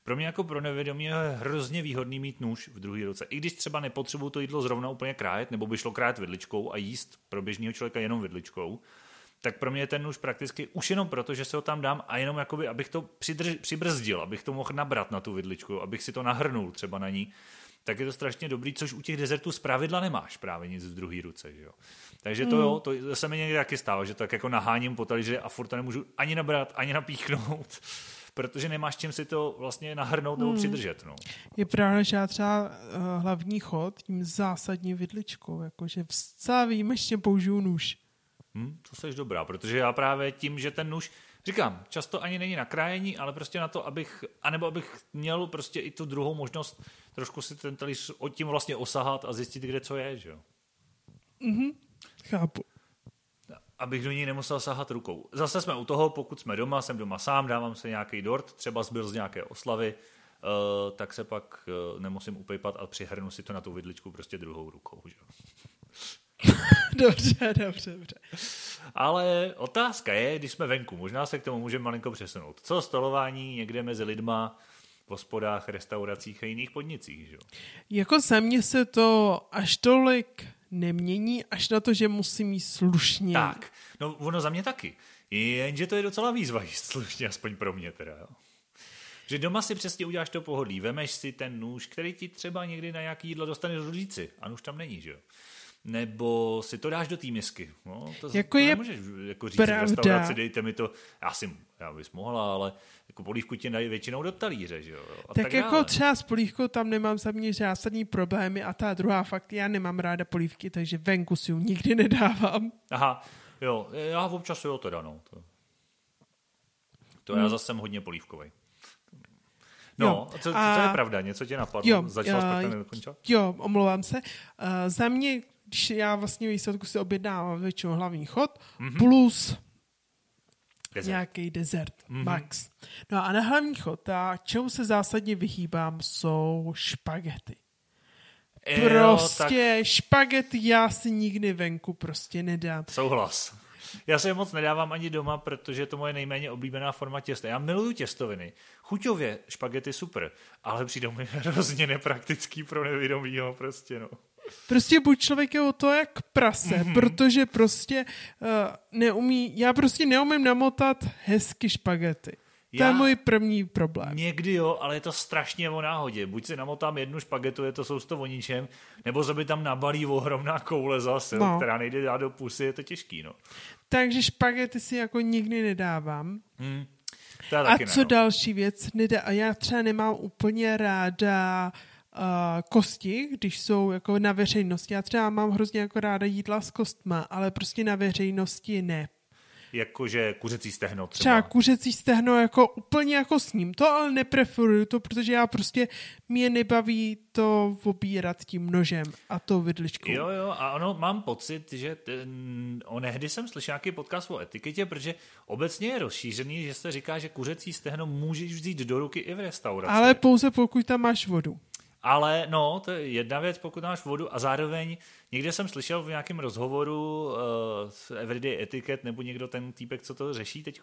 Pro mě jako pro nevědomí je hrozně výhodný mít nůž v druhé ruce. I když třeba nepotřebuju to jídlo zrovna úplně krájet, nebo by šlo krájet vidličkou a jíst pro běžného člověka jenom vidličkou, tak pro mě je ten nůž prakticky už jenom proto, že se ho tam dám a jenom jakoby, abych to přidrž, přibrzdil, abych to mohl nabrat na tu vidličku, abych si to nahrnul třeba na ní, tak je to strašně dobrý, což u těch dezertů z pravidla nemáš právě nic v druhé ruce. Že jo? Takže to jo, to se mi někdy taky stává, že tak jako naháním po talíři a furt to nemůžu ani nabrat, ani napíchnout, protože nemáš čím si to vlastně nahrnout nebo přidržet. No. Je pravda, že já třeba uh, hlavní chod tím zásadní vidličkou, jakože zcela výjimečně použiju nůž. Hm, to seš dobrá, protože já právě tím, že ten nůž, říkám, často ani není na krájení, ale prostě na to, abych, anebo abych měl prostě i tu druhou možnost trošku si ten talíř od tím vlastně osahat a zjistit, kde co je, že jo. Chápu. Abych do ní nemusel sahat rukou. Zase jsme u toho, pokud jsme doma, jsem doma sám, dávám si nějaký dort, třeba zbyl z nějaké oslavy, uh, tak se pak uh, nemusím upejpat a přihrnu si to na tu vidličku prostě druhou rukou. Že? Dobře, dobře, dobře. Ale otázka je, když jsme venku, možná se k tomu můžeme malinko přesunout. Co stolování někde mezi lidma v hospodách, restauracích a jiných podnicích? Že? Jako za mě se to až tolik nemění, až na to, že musím jíst slušně. Tak, no ono za mě taky. Jenže to je docela výzva jíst slušně, aspoň pro mě teda. Jo. Že doma si přesně uděláš to pohodlí, vemeš si ten nůž, který ti třeba někdy na nějaký jídlo dostane do a nůž tam není, že jo. Nebo si to dáš do té misky. No, to, Jako to je nemůžeš jako říct pravda. v restauraci, dejte mi to, já si, já bys mohla, ale jako polívku ti dají většinou do talíře, že jo. A Tak, tak jako dále. třeba s polívkou tam nemám za mě zásadní problémy a ta druhá fakt, já nemám ráda polívky, takže venku si ji nikdy nedávám. Aha, jo, já občas jo teda, no. To, to já zase jsem hodně polívkový. No, Hmm. Jo, co, co, a- je pravda? Něco tě napadlo? Jo, Začala nedokončila? Jo, omlouvám se. Uh, za mě, když já vlastně výsledku si objednávám většinou hlavní chod, mm-hmm. plus nějaký dezert, mm-hmm. max. No a na hlavní chod, a čemu se zásadně vyhýbám, jsou špagety. Jo, Prostě špagety já si nikdy venku prostě nedám. tak souhlas. Já se je moc nedávám ani doma, protože je to moje nejméně oblíbená forma těsta. Já miluju těstoviny. Chuťově špagety super, ale přijdou mi hrozně nepraktický pro nevědomýho prostě, no. Prostě buď člověk je o to jak prase, mm-hmm. protože prostě uh, neumí, já prostě neumím namotat hezky špagety. To je můj první problém. Někdy jo, ale je to strašně o náhodě. Buď si namotám jednu špagetu, je to sousto o ničem, nebo se by tam nabalí ohromná koule zase, no. která nejde dát do pusy, je to těžký. No. Takže špagety si jako nikdy nedávám. Hmm. A co ne, no. další věc? Nedá, a já třeba nemám úplně ráda uh, kosti, když jsou jako na veřejnosti. Já třeba mám hrozně jako ráda jídla s kostma, ale prostě na veřejnosti ne jakože kuřecí stehno třeba. Třeba kuřecí stehno jako úplně jako s ním. To ale nepreferuju to, protože já prostě mě nebaví to obírat tím nožem a to vidličkou. Jo, jo, a ono mám pocit, že ten, onehdy jsem slyšel nějaký podcast o etiketě, protože obecně je rozšířený, že se říká, že kuřecí stehno můžeš vzít do ruky i v restauraci. Ale pouze pokud tam máš vodu. Ale no, to je jedna věc, pokud máš vodu a zároveň někde jsem slyšel v nějakém rozhovoru uh, s Everyday Etiquette nebo někdo ten týpek, co to řeší teď,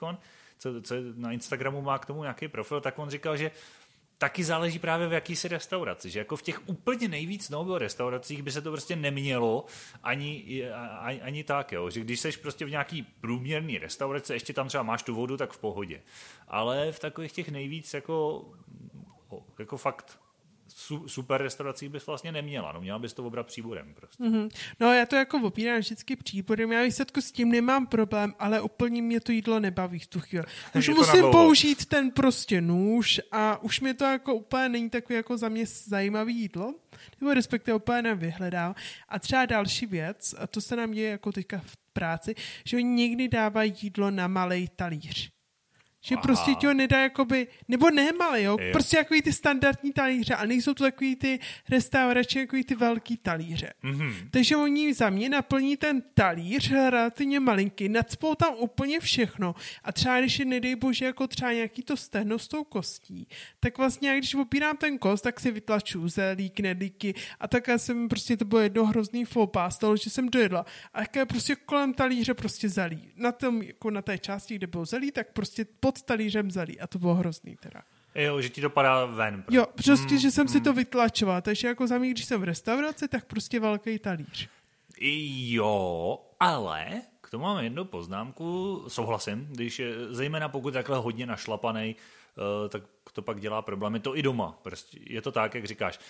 co, co na Instagramu má k tomu nějaký profil, tak on říkal, že taky záleží právě v jakýsi restauraci, že jako v těch úplně nejvíc novo restauracích by se to prostě nemělo ani, ani, ani tak, jo. že když seš prostě v nějaký průměrný restauraci, ještě tam třeba máš tu vodu, tak v pohodě. Ale v takových těch nejvíc jako, jako fakt super restaurací bys vlastně neměla. No, měla bys to obrat příborem prostě. Mm-hmm. No já to jako opírám vždycky příborem. Já výsledku s tím nemám problém, ale úplně mě to jídlo nebaví v tu chvíli. Už musím použít ten prostě nůž a už mi to jako úplně není takový jako za mě zajímavý jídlo. Nebo respektive úplně nevyhledám. A třeba další věc, a to se nám děje jako teďka v práci, že oni někdy dávají jídlo na malý talíř. Že Aha. prostě ti ho nedá jakoby, nebo ne malý, jo? jo, prostě jako ty standardní talíře a nejsou to takový ty restaurace, jako ty velký talíře. Mm-hmm. Takže oni za mě naplní ten talíř relativně malinký, nadspou tam úplně všechno a třeba když je, nedej bože, jako třeba nějaký to stehno s tou kostí, tak vlastně, když opírám ten kost, tak si vytlaču zelík, nedíky a tak jsem prostě to bylo jedno hrozný fópa, stalo, že jsem dojedla a jaké prostě kolem talíře prostě zelí. Na tom, jako na té části, kde bylo zelí, tak prostě pod pod talířem zelí a to bylo hrozný teda. Jo, že ti to padá ven. Jo, prostě, mm, že jsem mm. si to vytlačoval, takže jako za mě, když jsem v restauraci, tak prostě velký talíř. Jo, ale k tomu mám jednu poznámku, souhlasím, když je, zejména pokud takhle hodně našlapaný, uh, tak to pak dělá problémy. To i doma. Prostě je to tak, jak říkáš.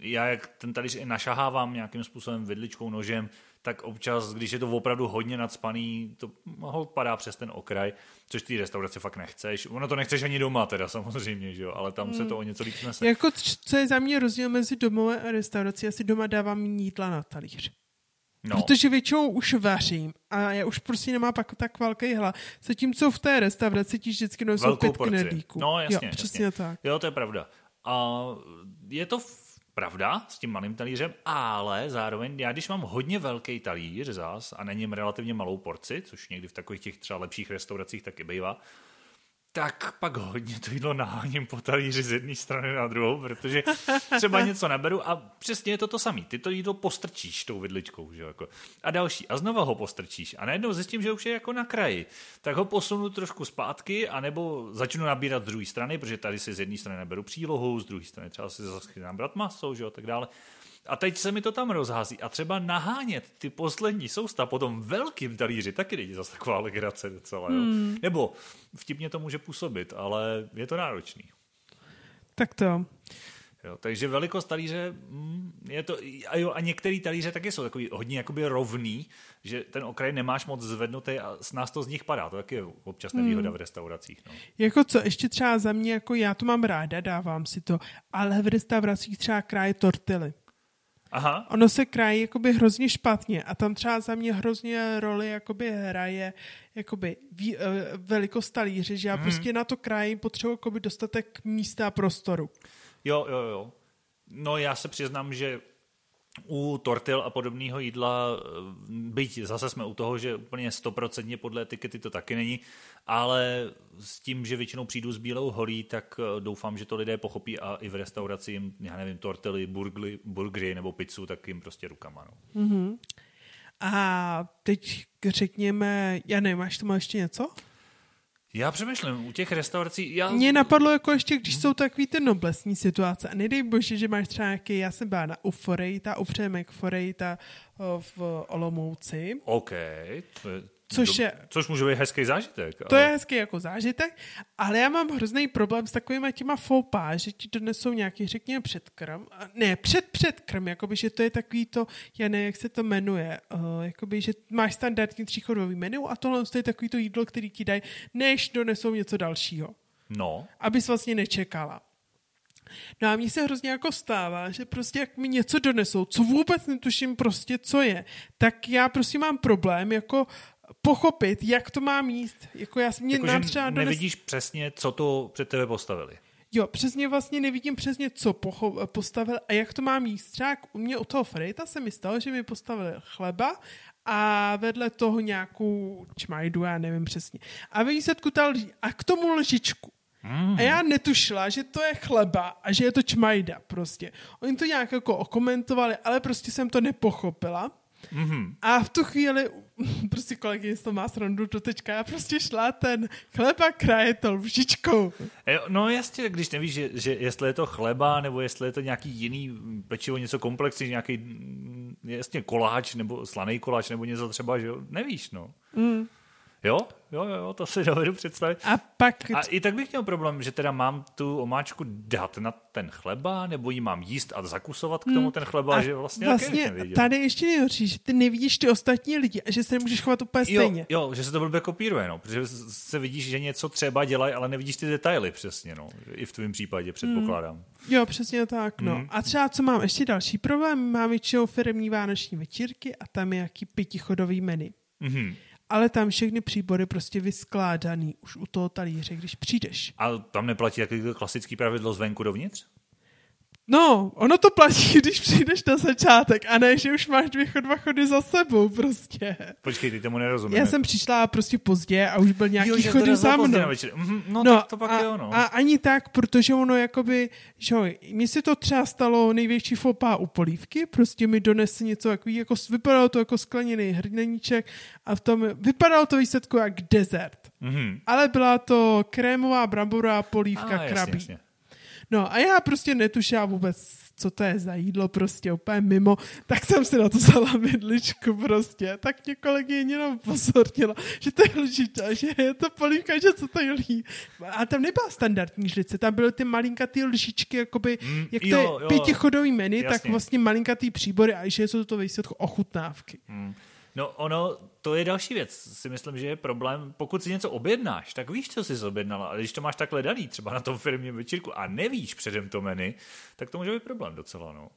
Já jak ten talíř i našahávám nějakým způsobem vidličkou, nožem, tak občas, když je to opravdu hodně nadspaný, to ho padá přes ten okraj, což ty restaurace fakt nechceš. Ono to nechceš ani doma teda samozřejmě, že jo, ale tam hmm. se to o něco líp nese. Jako, co je za mě rozdíl mezi domou a restaurací, asi doma dávám jídla na talíř. No. Protože většinou už vařím a já už prostě nemá pak tak velký hla. Zatímco v té restauraci ti vždycky nosou pět knedlíků. No jasně, jo, přesně jasně. tak. Jo, to je pravda. A je to pravda s tím malým talířem, ale zároveň já když mám hodně velký talíř zás a na něm relativně malou porci, což někdy v takových těch třeba lepších restauracích taky bývá, tak pak hodně to jídlo naháním po talíři z jedné strany na druhou, protože třeba něco naberu a přesně je to to samé. Ty to jídlo postrčíš tou vidličkou, že jako. A další. A znova ho postrčíš. A najednou zjistím, že už je jako na kraji. Tak ho posunu trošku zpátky, anebo začnu nabírat z druhé strany, protože tady si z jedné strany naberu přílohu, z druhé strany třeba si zase nabrat maso, že jo, tak dále. A teď se mi to tam rozhází. A třeba nahánět ty poslední sousta po tom velkým talíři taky není zase taková legrace docela. Jo? Hmm. Nebo vtipně to může působit, ale je to náročný. Tak to. Jo, takže velikost talíře mm, je to, a, jo, a některé talíře taky jsou takový hodně jakoby rovný, že ten okraj nemáš moc zvednutý a s nás to z nich padá. To taky je občas nevýhoda hmm. v restauracích. No. Jako co, ještě třeba za mě, jako já to mám ráda, dávám si to, ale v restauracích třeba kraje tortily. Aha. Ono se krájí jakoby hrozně špatně a tam třeba za mě hrozně roli jakoby hraje jakoby vý, uh, velikost talíře, že já hmm. prostě na to krájím potřebuji jakoby dostatek místa a prostoru. Jo, jo, jo. No já se přiznám, že u tortil a podobného jídla, eh, byť zase jsme u toho, že úplně stoprocentně podle etikety to taky není, ale s tím, že většinou přijdu s bílou holí, tak eh, doufám, že to lidé pochopí a i v restauraci jim, já nevím, tortily, burgly, burgery nebo pizzu, tak jim prostě rukama. No. Mm-hmm. A teď řekněme, já nevím, máš tomu ještě něco? Já přemýšlím, u těch restaurací... Já... Mně napadlo jako ještě, když jsou takový ty noblesní situace a nedej bože, že máš třeba nějaký, já jsem byla na u Forejta, u Přemek Forejta v Olomouci. OK, to je, Což, je, což může být hezký zážitek. To ale... je hezký jako zážitek, ale já mám hrozný problém s takovými těma foupa, že ti donesou nějaký, řekněme, předkrm. Ne, před předkrm, jakoby, že to je takový to, já ne, jak se to jmenuje, uh, jakoby, že máš standardní tříchodový menu a tohle je takový to jídlo, který ti dají, než donesou něco dalšího. No. Abys vlastně nečekala. No a mně se hrozně jako stává, že prostě jak mi něco donesou, co vůbec netuším prostě, co je, tak já prostě mám problém jako pochopit, jak to má míst. Jako já mě jako, třeba dones... nevidíš přesně, co to před tebe postavili. Jo, přesně vlastně nevidím přesně, co pocho- postavil a jak to má míst. Třeba u mě u toho Frejta se mi stalo, že mi postavili chleba a vedle toho nějakou čmajdu, já nevím přesně. A ve výsledku ta lží, a k tomu lžičku. Mm. A já netušila, že to je chleba a že je to čmajda prostě. Oni to nějak jako okomentovali, ale prostě jsem to nepochopila. Mm-hmm. A v tu chvíli prostě kolegy to má srandu do teďka, já prostě šla ten chleba kraje to lžičkou. No jasně, když nevíš, že, že jestli je to chleba, nebo jestli je to nějaký jiný pečivo, něco komplexní, nějaký mm, jasně koláč, nebo slaný koláč, nebo něco třeba, že jo, nevíš, no. Mm. Jo, jo, jo, to si dovedu představit. A pak... A i tak bych měl problém, že teda mám tu omáčku dát na ten chleba, nebo ji mám jíst a zakusovat k tomu hmm. ten chleba, a že vlastně, vlastně tady ještě nejhorší, že ty nevidíš ty ostatní lidi a že se nemůžeš chovat úplně jo, stejně. Jo, že se to blbě kopíruje, no, protože se vidíš, že něco třeba dělají, ale nevidíš ty detaily přesně, no, i v tvém případě předpokládám. Hmm. Jo, přesně tak, no. Hmm. A třeba, co mám ještě další problém, mám většinou firmní vánoční večírky a tam je jaký pětichodový menu. Mm-hmm ale tam všechny příbory prostě vyskládaný už u toho talíře, když přijdeš. A tam neplatí takový klasický pravidlo zvenku dovnitř? No, ono to platí, když přijdeš na začátek a ne, že už máš dvě dva chody za sebou prostě. Počkej, ty tomu nerozumím. Já jsem přišla prostě pozdě a už byl nějaký jo, chody za mnou. Mm, no, no, tak to pak a, jo, no. A ani tak, protože ono jakoby, že jo, mně se to třeba stalo největší fopa u polívky, prostě mi donesl něco takový, jako vypadalo to jako skleněný hrneníček a v tom vypadalo to výsledku jak dezert. Mm-hmm. Ale byla to krémová bramborová polívka a, krabí. Jasně, jasně. No a já prostě netušila vůbec, co to je za jídlo, prostě úplně mimo, tak jsem si na to vzala vidličku prostě. Tak mě kolegyně jenom pozornila, že to je lžička, že je to polívka, že co to je lí. A tam nebyla standardní žlice, tam byly ty malinkatý lžičky, jakoby, mm, jak jo, to je pětichodový menu, jasně. tak vlastně malinkatý příbory a že jsou to výsledku ochutnávky. Mm. No ono, to je další věc. Si myslím, že je problém, pokud si něco objednáš, tak víš, co jsi objednala. Ale když to máš takhle daný, třeba na tom firmě večírku a nevíš předem to menu, tak to může být problém docela, no.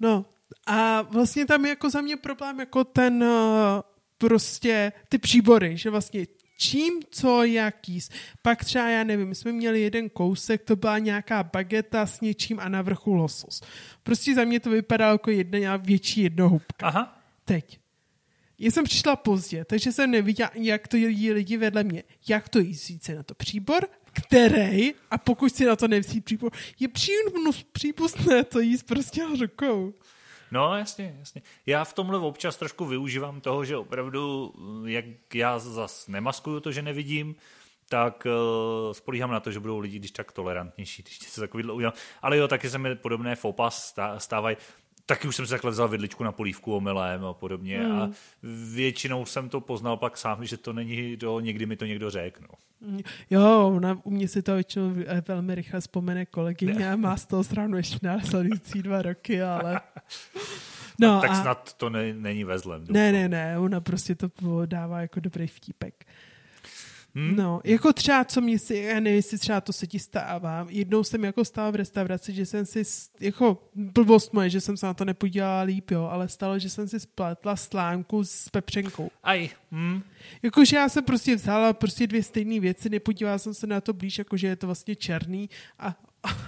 No a vlastně tam je jako za mě problém jako ten uh, prostě ty příbory, že vlastně čím, co, jaký. Pak třeba, já nevím, jsme měli jeden kousek, to byla nějaká bageta s něčím a na vrchu losos. Prostě za mě to vypadalo jako jedna větší jednohubka. Aha. Teď. Já jsem přišla pozdě, takže jsem neviděla, jak to jí lidi vedle mě. Jak to jí na to příbor, který, a pokud si na to nevzít příbor, je přípustné to jíst prostě rukou. No, jasně, jasně. Já v tomhle občas trošku využívám toho, že opravdu, jak já zas nemaskuju to, že nevidím, tak uh, spolíhám na to, že budou lidi když tak tolerantnější, když se takovýhle udělám. Ale jo, taky se mi podobné fopas stávají taky už jsem si takhle vzal vidličku na polívku omylem a podobně hmm. a většinou jsem to poznal pak sám, že to není do, někdy mi to někdo řekl. No. Jo, na, u mě si to většinou velmi rychle vzpomene kolegyně a má z toho stranu ještě následující dva roky, ale... No, a tak a... snad to ne, není ve zlem. Ne, ne, ne, ona prostě to dává jako dobrý vtípek. Hmm? No, jako třeba, co mě si, já nevím, jestli třeba to se ti stává. Jednou jsem jako stala v restauraci, že jsem si, jako blbost moje, že jsem se na to nepodívala líp, jo, ale stalo, že jsem si spletla slánku s pepřenkou. Aj. Hmm. Jakože já jsem prostě vzala prostě dvě stejné věci, nepodívala jsem se na to blíž, jakože je to vlastně černý a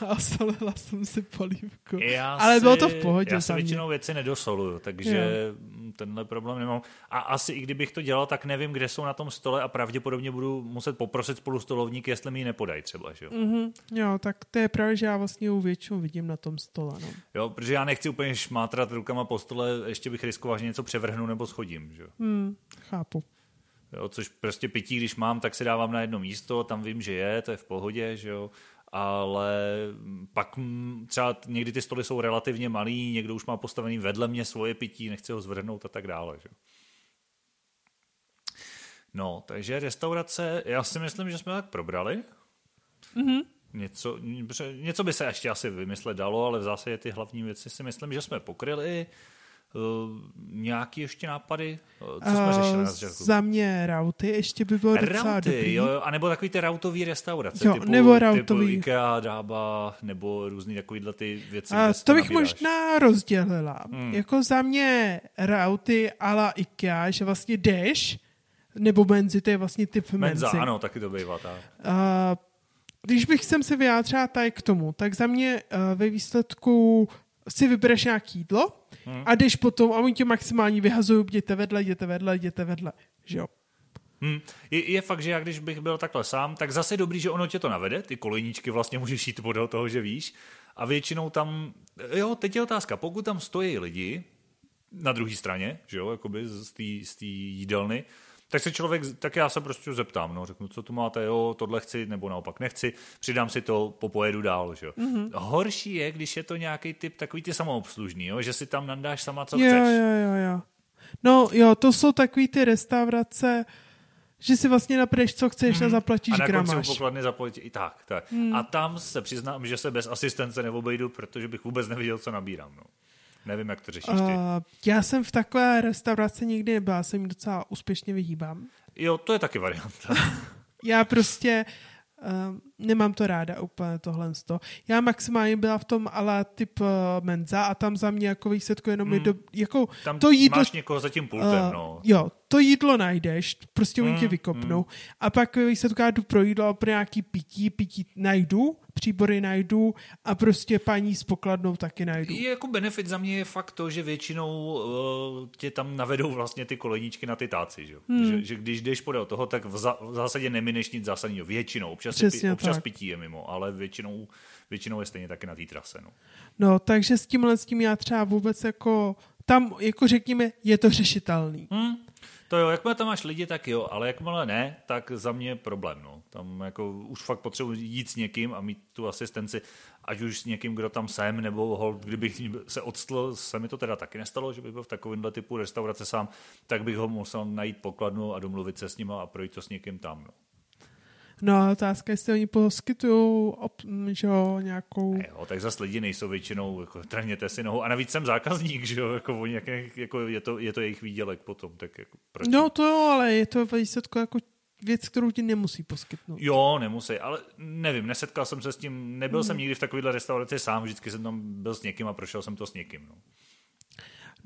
a solila jsem si polívku. Já Ale si, bylo to v pohodě. Já si většinou věci nedosoluju, takže jo. Tenhle problém nemám. A asi i kdybych to dělal, tak nevím, kde jsou na tom stole a pravděpodobně budu muset poprosit spolu stolovník, jestli mi ji nepodají třeba. Že jo? Mm-hmm. Jo, tak to je právě, že já vlastně u většinu vidím na tom stole. No. Jo, protože já nechci úplně šmátrat rukama po stole, ještě bych riskoval, že něco převrhnu nebo schodím. Že? Hmm, chápu. Jo, což prostě pití, když mám, tak si dávám na jedno místo, tam vím, že je, to je v pohodě, že jo ale pak třeba někdy ty stoly jsou relativně malý, někdo už má postavený vedle mě svoje pití, nechce ho zvrhnout a tak dále. Že? No, takže restaurace, já si myslím, že jsme tak probrali. Mm-hmm. Něco, něco by se ještě asi vymyslet dalo, ale v zásadě ty hlavní věci si myslím, že jsme pokryli. Uh, nějaký ještě nápady? Co jsme uh, řešili na začátku? Za mě rauty ještě by bylo docela rauty, dobrý. Jo, jo, a nebo takový ty rautový restaurace. Jo, typu, nebo rautový. Typu Ikea, Dába, nebo různý takovýhle ty věci. A to bych nabíráš. možná rozdělila. Hmm. Jako za mě rauty ala Ikea, že vlastně jdeš, nebo menzi, to je vlastně typ menzi. Menza, ano, taky to bývá tak. Uh, když bych sem se vyjádřila tady k tomu, tak za mě uh, ve výsledku si vybereš nějaký jídlo hmm. a jdeš potom a oni tě maximálně vyhazují, jděte vedle, jděte vedle, jděte vedle, že jo. Hmm. Je, je fakt, že já když bych byl takhle sám, tak zase dobrý, že ono tě to navede, ty kolejníčky vlastně můžeš jít podle toho, že víš. A většinou tam, jo, teď je otázka, pokud tam stojí lidi na druhé straně, že jo, jakoby z té jídelny, tak se člověk, tak já se prostě zeptám, no, řeknu, co tu máte, jo, tohle chci, nebo naopak nechci, přidám si to, popojedu dál, že jo. Mm-hmm. Horší je, když je to nějaký typ takový ty samoobslužný, jo, že si tam nandáš sama, co jo, chceš. Jo, jo, jo. No jo, to jsou takový ty restaurace, že si vlastně napreš, co chceš hmm. a zaplatíš A na gramáž. konci pokladny zaplatí i tak. tak. Hmm. A tam se přiznám, že se bez asistence neobejdu, protože bych vůbec neviděl, co nabírám. No. Nevím, jak to řešíš ty. Uh, já jsem v takové restauraci nikdy nebyla, jsem jim docela úspěšně vyhýbám. Jo, to je taky varianta. já prostě uh, nemám to ráda úplně tohle. Já maximálně byla v tom ale typ uh, menza a tam za mě jako výsledku jenom hmm. je do, jako tam to jídlo... máš někoho za tím pultem, uh, no. Jo, to jídlo najdeš, prostě oni hmm. tě vykopnou. Hmm. A pak výsledku já jdu pro jídlo a pro nějaký pití, pití najdu, příbory najdu a prostě paní s pokladnou taky najdu. Je jako benefit za mě je fakt to, že většinou uh, tě tam navedou vlastně ty kolejníčky na ty táci, že? Hmm. Že, že když jdeš podél toho, tak v, za, v zásadě nemineš nic zásadního. Většinou. Občas, Přesně, občas pití je mimo, ale většinou, většinou je stejně taky na té trase. No. no, takže s tímhle s tím já třeba vůbec jako tam, jako řekněme, je to řešitelný. Hmm. To jo, jakmile tam máš lidi, tak jo, ale jakmile ne, tak za mě problém. No. Tam jako už fakt potřebuji jít s někým a mít tu asistenci, ať už s někým, kdo tam jsem, nebo hol, kdybych se odstl, se mi to teda taky nestalo, že bych byl v takovémhle typu restaurace sám, tak bych ho musel najít pokladnu a domluvit se s ním a projít to s někým tam. No. No a otázka, jestli oni poskytují že jo, nějakou... Jo, tak zase lidi nejsou většinou, jako, trhněte si nohu. A navíc jsem zákazník, že jo, jako, oni, jak, jako je, to, je to jejich výdělek potom. Tak jako, proč? No to jo, ale je to výsledko jako věc, kterou ti nemusí poskytnout. Jo, nemusí, ale nevím, nesetkal jsem se s tím, nebyl hmm. jsem nikdy v takovéhle restauraci sám, vždycky jsem tam byl s někým a prošel jsem to s někým. No.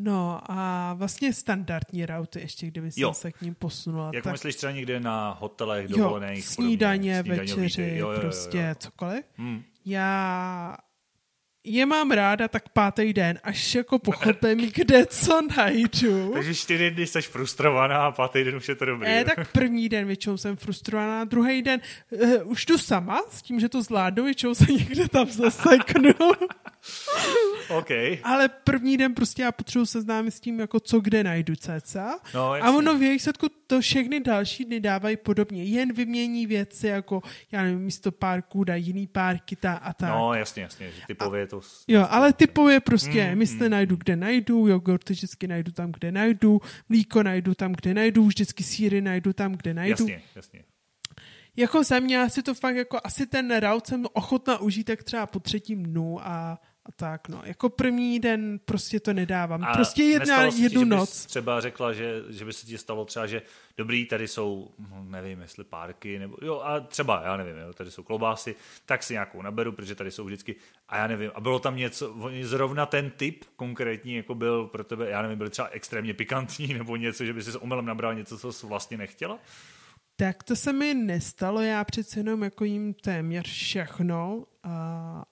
No a vlastně standardní rauty, ještě kdyby jsem se k ním posunula. Jak tak... myslíš třeba někde na hotelech, dovolených? Jo, snídaně, večeři, jo, jo, jo, prostě jo. cokoliv. Hmm. Já je mám ráda tak pátý den, až jako pochopím, kde co najdu. Takže čtyři dny jsi frustrovaná a pátý den už je to dobrý. Ne, tak první den většinou jsem frustrovaná, druhý den uh, už jdu sama s tím, že to zvládnu, většinou se někde tam zaseknu. okay. Ale první den prostě já potřebuji seznámit s tím, jako co kde najdu cca. No, a ono v výsledku to všechny další dny dávají podobně. Jen vymění věci, jako já nevím, místo párků dají jiný párky ta a tak. No jasně, jasně, že typově to... Jo, ale typově prostě, mm, mysli mm. najdu, kde najdu, jogurt vždycky najdu tam, kde najdu, mlíko najdu tam, kde najdu, vždycky síry najdu tam, kde najdu. Jasně, jasně. Jako za mě asi to fakt jako asi ten route jsem ochotná užít tak třeba po třetím dnu a a tak, no. Jako první den prostě to nedávám. A prostě jedna, jednu noc. třeba řekla, že, že by se ti stalo třeba, že dobrý, tady jsou, no, nevím, jestli párky, nebo jo, a třeba, já nevím, jo, tady jsou klobásy, tak si nějakou naberu, protože tady jsou vždycky, a já nevím, a bylo tam něco, zrovna ten typ konkrétní, jako byl pro tebe, já nevím, byl třeba extrémně pikantní, nebo něco, že by si s omylem nabral něco, co jsi vlastně nechtěla? Tak to se mi nestalo, já přece jenom jako jim téměř všechno a,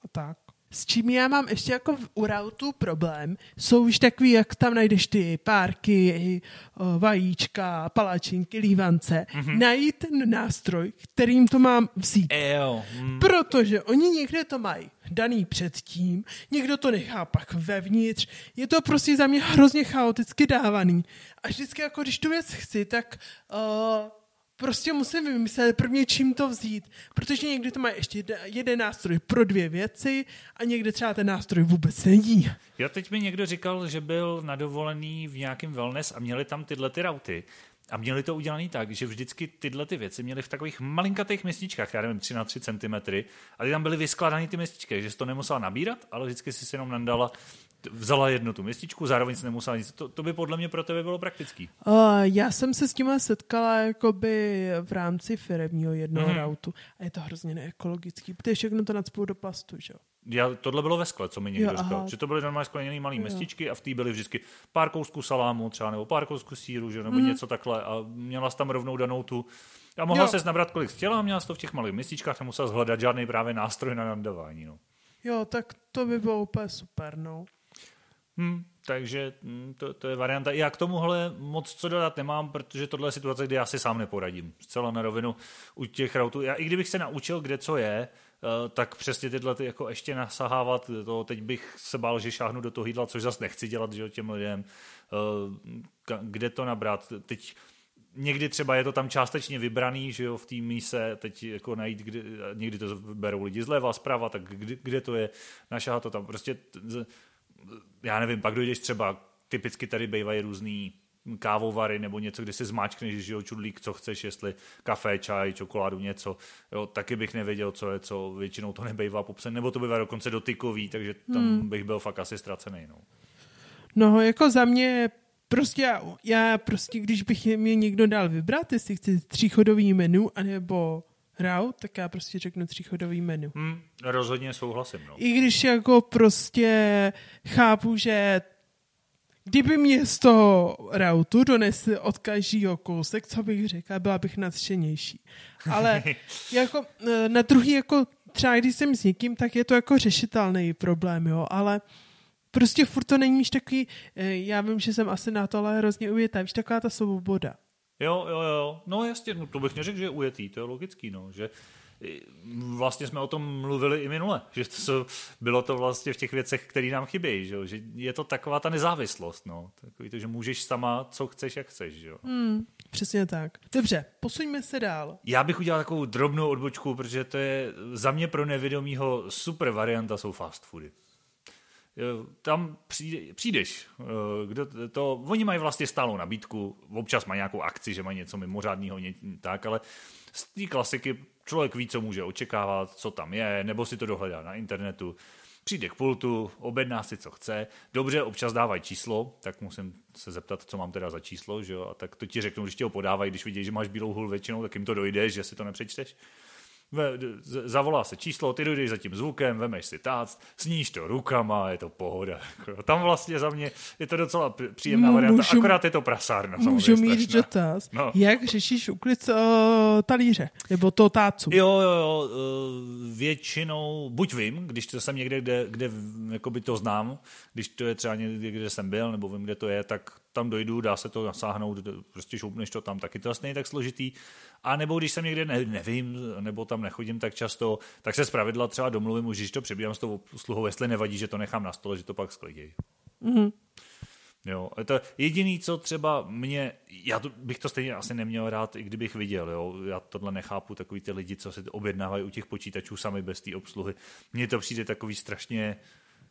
a tak. S čím já mám ještě jako v urautu problém, jsou už takový, jak tam najdeš ty párky, vajíčka, palačinky, lívance, mm-hmm. najít ten nástroj, kterým to mám vzít. Jo. Mm. Protože oni někde to mají daný předtím, někdo to nechá pak vevnitř. Je to prostě za mě hrozně chaoticky dávaný. A vždycky, jako když tu věc chci, tak uh, prostě musím vymyslet prvně, čím to vzít. Protože někdy to má ještě jeden nástroj pro dvě věci a někdy třeba ten nástroj vůbec není. Já teď mi někdo říkal, že byl na dovolený v nějakém wellness a měli tam tyhle ty rauty. A měli to udělané tak, že vždycky tyhle ty věci měli v takových malinkatých mističkách, já nevím, 3 na 3 cm, a ty tam byly vyskládané ty mističky, že jsi to nemusela nabírat, ale vždycky si jenom nandala vzala jednu tu městičku, zároveň si nemusela nic. To, to by podle mě pro tebe bylo praktický. Uh, já jsem se s tím setkala jakoby v rámci firemního jednoho mm. rautu a je to hrozně neekologický, protože všechno to nadspou do plastu, že jo? Já, tohle bylo ve skle, co mi někdo jo, říkal. Že to byly normálně skleněné malé mestičky a v té byly vždycky pár kousků salámu třeba, nebo pár kousků síru, že, nebo mm. něco takhle a měla jsi tam rovnou danou tu a mohla se nabrat, kolik chtěla a měla jsi to v těch malých mističkách, nemusela hledat žádný právě nástroj na nadávání. No. Jo, tak to by bylo úplně super, no. Hmm, takže hm, to, to je varianta. Já k tomuhle moc co dodat nemám, protože tohle je situace, kde já si sám neporadím. Zcela na rovinu u těch routů. Já i kdybych se naučil, kde co je, eh, tak přesně tyhle ty jako ještě nasahávat, to teď bych se bál, že šáhnu do toho jídla, což zase nechci dělat že, těm lidem. Eh, kde to nabrat? Teď někdy třeba je to tam částečně vybraný, že jo, v té míse, teď jako najít, kde, někdy to berou lidi zleva, zprava, tak kde, kde to je, našáhat to tam. Prostě já nevím, pak dojdeš třeba, typicky tady bývají různý kávovary nebo něco, kde si zmáčkneš, že jo, čudlík, co chceš, jestli kafe, čaj, čokoládu, něco, jo, taky bych nevěděl, co je co, většinou to nebejvá popsen, nebo to bývá dokonce dotykový, takže tam hmm. bych byl fakt asi ztracený, no. No, jako za mě prostě já, já prostě, když bych mě někdo dal vybrat, jestli chci tříchodový menu, anebo hrál, tak já prostě řeknu tříchodový menu. Hmm, rozhodně souhlasím. No. I když jako prostě chápu, že kdyby mě z toho rautu donesli od každého kousek, co bych řekla, byla bych nadšenější. Ale jako e, na druhý, jako třeba když jsem s někým, tak je to jako řešitelný problém, jo, ale prostě furt to není takový, e, já vím, že jsem asi na to ale hrozně uvětá, víš, taková ta svoboda. Jo, jo, jo. No jasně, no, to bych neřekl, že je ujetý, to je logický, no, že vlastně jsme o tom mluvili i minule, že to jsou, bylo to vlastně v těch věcech, které nám chybějí, že, že je to taková ta nezávislost, no, takový to, že můžeš sama, co chceš, jak chceš, že jo. Hmm, přesně tak. Dobře, posuňme se dál. Já bych udělal takovou drobnou odbočku, protože to je za mě pro nevědomího super varianta jsou fast foody tam přijde, přijdeš, eh, kdo to, oni mají vlastně stálou nabídku, občas mají nějakou akci, že mají něco mimořádného, tak, ale z té klasiky člověk ví, co může očekávat, co tam je, nebo si to dohledá na internetu, přijde k pultu, objedná si, co chce, dobře, občas dávají číslo, tak musím se zeptat, co mám teda za číslo, že jo? a tak to ti řeknu, když ti ho podávají, když vidí, že máš bílou hůl většinou, tak jim to dojde, že si to nepřečteš zavolá se číslo, ty dojdeš za tím zvukem, vemeš si tác, sníš to rukama, je to pohoda. Tam vlastně za mě je to docela příjemná varianta, můžu, akorát je to prasárna. Můžu mít dotaz, no. jak řešíš uklid uh, talíře, nebo to tácu? Jo, jo, jo, uh, většinou, buď vím, když to jsem někde, kde, kde jakoby to znám, když to je třeba někde, kde jsem byl, nebo vím, kde to je, tak tam dojdu, dá se to nasáhnout, prostě šoupneš to tam, taky to vlastně není tak složitý. A nebo když jsem někde ne, nevím, nebo tam nechodím tak často, tak se zpravidla třeba domluvím už, když to přebírám s tou sluhou, jestli nevadí, že to nechám na stole, že to pak sklidějí. Mm-hmm. Jo, to jediný, co třeba mě, já to, bych to stejně asi neměl rád, i kdybych viděl, jo, já tohle nechápu, takový ty lidi, co si objednávají u těch počítačů sami bez té obsluhy. Mně to přijde takový strašně,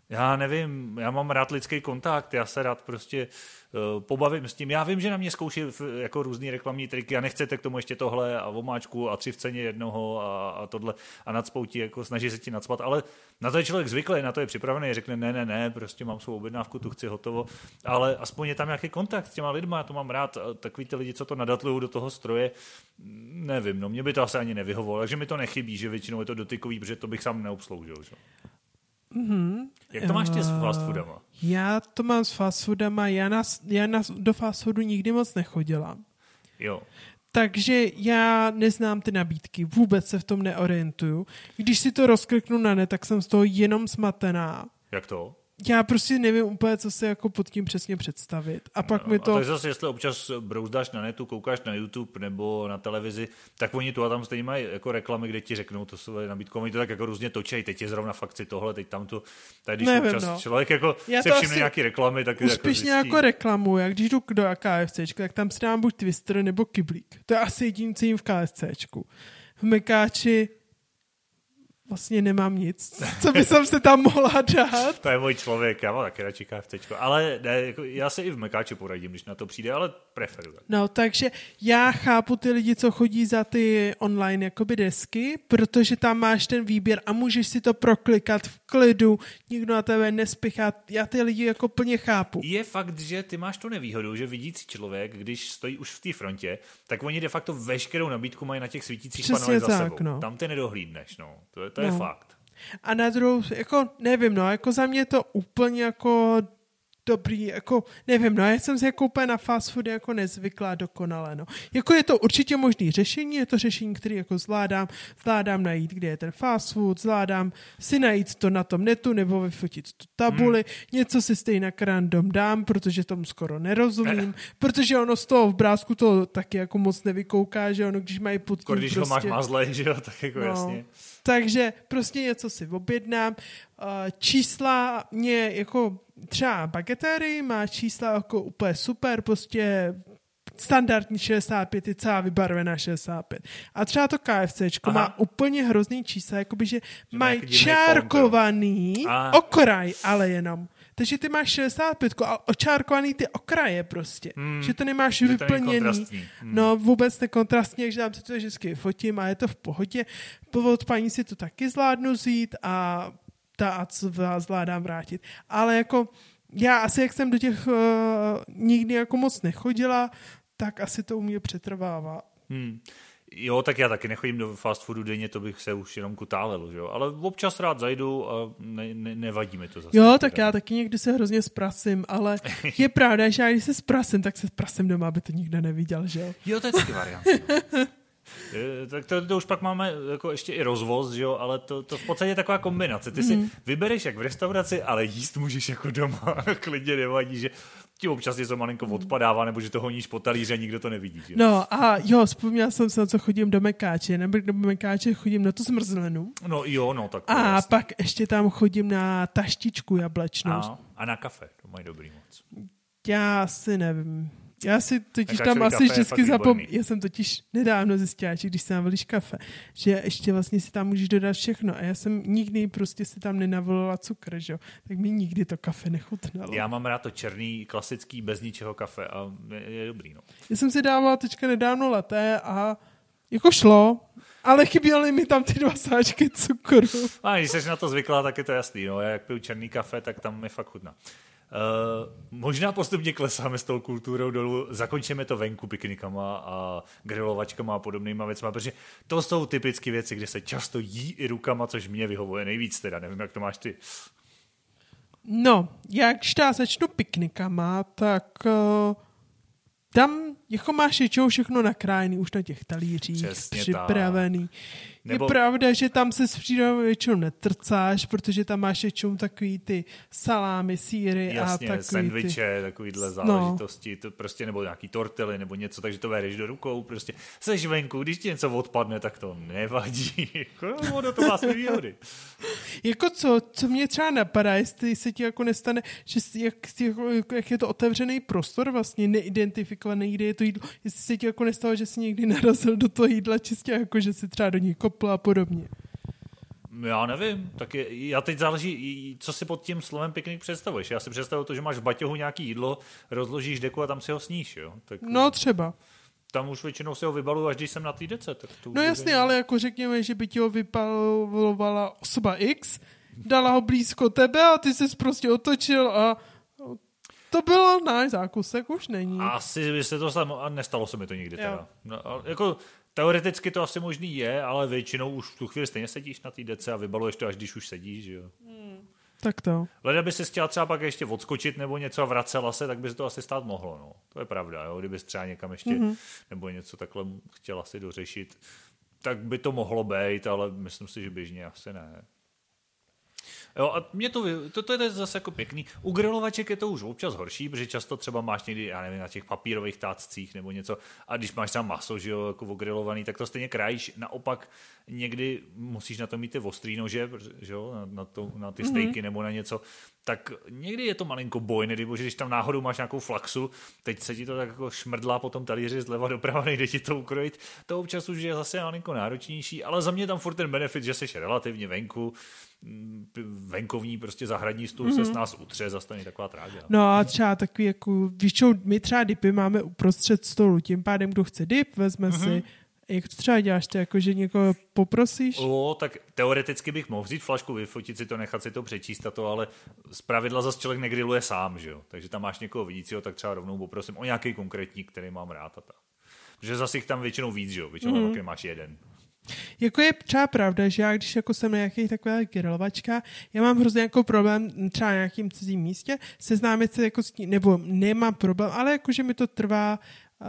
já nevím, já mám rád lidský kontakt, já se rád prostě uh, pobavím s tím. Já vím, že na mě zkouší jako různý reklamní triky a nechcete k tomu ještě tohle a omáčku a tři v ceně jednoho a, a tohle a nadspouti, jako snaží se ti nadspat, ale na to je člověk zvyklý, na to je připravený, řekne ne, ne, ne, prostě mám svou objednávku, tu chci hotovo, ale aspoň je tam nějaký kontakt s těma lidma, já to mám rád, takový ty lidi, co to nadatlují do toho stroje, nevím, no mě by to asi ani nevyhovovalo, takže mi to nechybí, že většinou je to dotykový, protože to bych sám neobsloužil. Že? Mm-hmm. Jak to máš ty s fast foodama? Já to mám s fast foodama, já, na, já na, do fast foodu nikdy moc nechodila. Jo. takže já neznám ty nabídky, vůbec se v tom neorientuju. Když si to rozkliknu na net, tak jsem z toho jenom smatená. Jak to? Já prostě nevím úplně, co se jako pod tím přesně představit. A pak no, mi to... A to je zase, jestli občas brouzdáš na netu, koukáš na YouTube nebo na televizi, tak oni tu a tam stejně mají jako reklamy, kde ti řeknou to své nabídku. Oni to tak jako různě točí, teď je zrovna fakci tohle, teď tam to. Tak když nevím, občas no. člověk jako já se všimne nějaký reklamy, tak úspěšně jako, jako reklamu, jak když jdu do KFC, tak tam si dám buď Twister nebo Kiblík. To je asi jediný, co jim v KFCčku. V Mekáči vlastně nemám nic, co by jsem se tam mohla dát. to je můj člověk, já mám taky radši KFC, ale ne, jako, já se i v Mekáči poradím, když na to přijde, ale preferuji. No, takže já chápu ty lidi, co chodí za ty online jakoby desky, protože tam máš ten výběr a můžeš si to proklikat v klidu, nikdo na tebe nespěchá, já ty lidi jako plně chápu. Je fakt, že ty máš tu nevýhodu, že vidící člověk, když stojí už v té frontě, tak oni de facto veškerou nabídku mají na těch svítících panelech za sebou. No. Tam ty nedohlídneš, no. To je, to je no. fakt. A na druhou, jako nevím, no, jako za mě to úplně jako dobrý, jako nevím, no já jsem se jako úplně na fast food jako nezvyklá dokonale, no. Jako je to určitě možný řešení, je to řešení, který jako zvládám, zvládám najít, kde je ten fast food, zvládám si najít to na tom netu nebo vyfotit tu tabuli, hmm. něco si stejně random dám, protože tomu skoro nerozumím, eh. protože ono z toho v brázku to taky jako moc nevykouká, že ono, když mají pod tím Když prostě, ho máš prostě- mazlej, že jo, tak jako no, jasně. Takže prostě něco si objednám. Eh, čísla mě jako třeba bagetéry má čísla jako úplně super, prostě standardní 65 je celá vybarvená 65. A třeba to KFC má úplně hrozný čísla, jakoby, že, že mají čárkovaný fond, okraj, ale jenom. Takže ty máš 65 a očárkovaný ty okraje prostě. Hmm. Že to nemáš že vyplněný. To hmm. No vůbec nekontrastní, takže dám si to vždycky fotím a je to v pohodě. Od paní si to taky zvládnu vzít a ta zvládám vrátit. Ale jako já asi, jak jsem do těch uh, nikdy jako moc nechodila, tak asi to u mě přetrvává. Hmm. Jo, tak já taky nechodím do fast foodu denně, to bych se už jenom kutálel, že jo? Ale občas rád zajdu a ne, ne, nevadí mi to zase. Jo, tak já taky někdy se hrozně sprasím, ale je pravda, že já když se sprasím, tak se sprasím doma, aby to nikdo neviděl, že jo? Jo, to je taky variant. Tak to, to už pak máme jako ještě i rozvoz, že jo, ale to, to v podstatě je taková kombinace. Ty mm. si mhm. vybereš jak v restauraci, ale jíst můžeš jako doma. Klidně nevadí, že ti občas něco malinko odpadává, nebo že to honíš po talíře, nikdo to nevidí. Že? No a jo, vzpomněl jsem se, na co chodím do Mekáče. Nebo do Mekáče chodím na tu zmrzlenu. No jo, no tak A jasný. pak ještě tam chodím na taštičku jablečnou. A, a na kafe, to mají dobrý moc. Já si nevím. Já si totiž tam asi vždycky zapomínám. Já jsem totiž nedávno zjistila, že když si navolíš kafe, že ještě vlastně si tam můžeš dodat všechno. A já jsem nikdy prostě si tam nenavolila cukr, že jo. Tak mi nikdy to kafe nechutnalo. Já mám rád to černý, klasický, bez ničeho kafe a je, je dobrý, no. Já jsem si dávala teďka nedávno leté a jako šlo, ale chyběly mi tam ty dva sáčky cukru. A když jsi na to zvyklá, tak je to jasný. No. Já jak piju černý kafe, tak tam mi fakt chutná. Uh, možná postupně klesáme s tou kulturou dolů, zakončíme to venku piknikama a grilovačkama a podobnýma věcma, protože to jsou typické věci, kde se často jí i rukama, což mě vyhovuje nejvíc teda, nevím, jak to máš ty. No, jak já začnu piknikama, tak uh, tam jako máš všechno nakrájený už na těch talířích, Přesně připravený. Tak. Nebo... Je pravda, že tam se s přírodou většinou netrcáš, protože tam máš většinou takový ty salámy, síry Jasně, a takový sandviče, ty... takovýhle no. záležitosti, no. to prostě nebo nějaký tortily nebo něco, takže to bereš do rukou, prostě seš venku, když ti něco odpadne, tak to nevadí. Jako, ono to má své výhody. jako co, co mě třeba napadá, jestli se ti jako nestane, že jak, jako, jak je to otevřený prostor, vlastně neidentifikovaný, kde je to jídlo, jestli se ti jako nestalo, že jsi někdy narazil do toho jídla čistě jako, že si třeba do ní kopl a podobně. Já nevím, tak je, já teď záleží, co si pod tím slovem piknik představuješ. Já si představuji to, že máš v baťohu nějaký jídlo, rozložíš deku a tam si ho sníš, jo? Tak, no třeba. Tam už většinou si ho vybaluju, až když jsem na té dece. Tak to no jasně, ale jako řekněme, že by ti ho vypalovala osoba X, dala ho blízko tebe a ty jsi prostě otočil a to bylo náš zákusek, už není. Asi by se to stalo, a nestalo se mi to nikdy jo. teda. No, jako Teoreticky to asi možný je, ale většinou už v tu chvíli stejně sedíš na té dece a vybaluješ to, až když už sedíš, jo. Hmm. Tak to. Leda by si chtěla třeba pak ještě odskočit nebo něco a vracela se, tak by se to asi stát mohlo. No. To je pravda, jo? kdyby třeba někam ještě mm-hmm. nebo něco takhle chtěla si dořešit, tak by to mohlo být, ale myslím si, že běžně asi ne. Jo, a mě to, to, to je zase jako pěkný. U grilovaček je to už občas horší, protože často třeba máš někdy, já nevím, na těch papírových táccích nebo něco, a když máš třeba maso, že jo, jako ogrilovaný, tak to stejně krajíš. Naopak někdy musíš na to mít ty ostrý nože, že jo, na, na, to, na ty stejky mm-hmm. nebo na něco, tak někdy je to malinko boj, nebo že když tam náhodou máš nějakou flaxu, teď se ti to tak jako šmrdlá po tom talíři zleva doprava, nejde ti to ukrojit, to občas už je zase malinko náročnější, ale za mě tam furt ten benefit, že jsi relativně venku, venkovní prostě zahradní stůl mm-hmm. se s nás utře, zase není taková trága. No a třeba takový jako, víš čo, my třeba dipy máme uprostřed stolu, tím pádem kdo chce dip, vezme mm-hmm. si jak to třeba děláš? Ty jako, že někoho poprosíš? O, tak teoreticky bych mohl vzít flašku, vyfotit si to, nechat si to přečíst a to, ale z pravidla zase člověk negriluje sám, že jo? Takže tam máš někoho vidícího, tak třeba rovnou poprosím o nějaký konkrétní, který mám rád a tak. Protože zase jich tam většinou víc, že jo? Většinou mm. máš jeden. Jako je třeba pravda, že já když jako jsem na nějakých takových grilovačkách, já mám hrozně jako problém třeba na nějakým cizím místě seznámit se jako s tím, nebo nemám problém, ale jakože mi to trvá uh,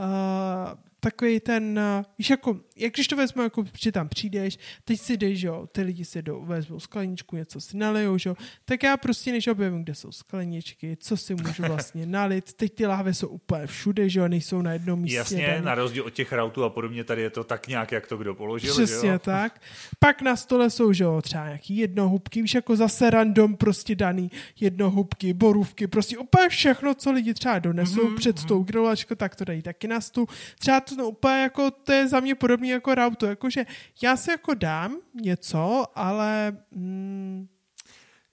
takový ten, uh, víš, jako, jak když to vezmu, jako, že tam přijdeš, teď si jdeš, jo, ty lidi si jdou, vezmou skleničku, něco si nalijou, jo, tak já prostě než objevím, kde jsou skleničky, co si můžu vlastně nalit, teď ty láhve jsou úplně všude, že jo, nejsou na jednom místě. Jasně, daný. na rozdíl od těch rautů a podobně, tady je to tak nějak, jak to kdo položil, Přesně jo? tak. Pak na stole jsou, že jo, třeba nějaký jednohubky, víš, jako zase random prostě daný jednohubky, borůvky, prostě úplně všechno, co lidi třeba donesou mm-hmm, před mm-hmm. tou grilovačkou, tak to dají taky na stůl. Třeba to no, úplně jako, to je za mě podobný jako rauto, jakože já si jako dám něco, ale... Mm,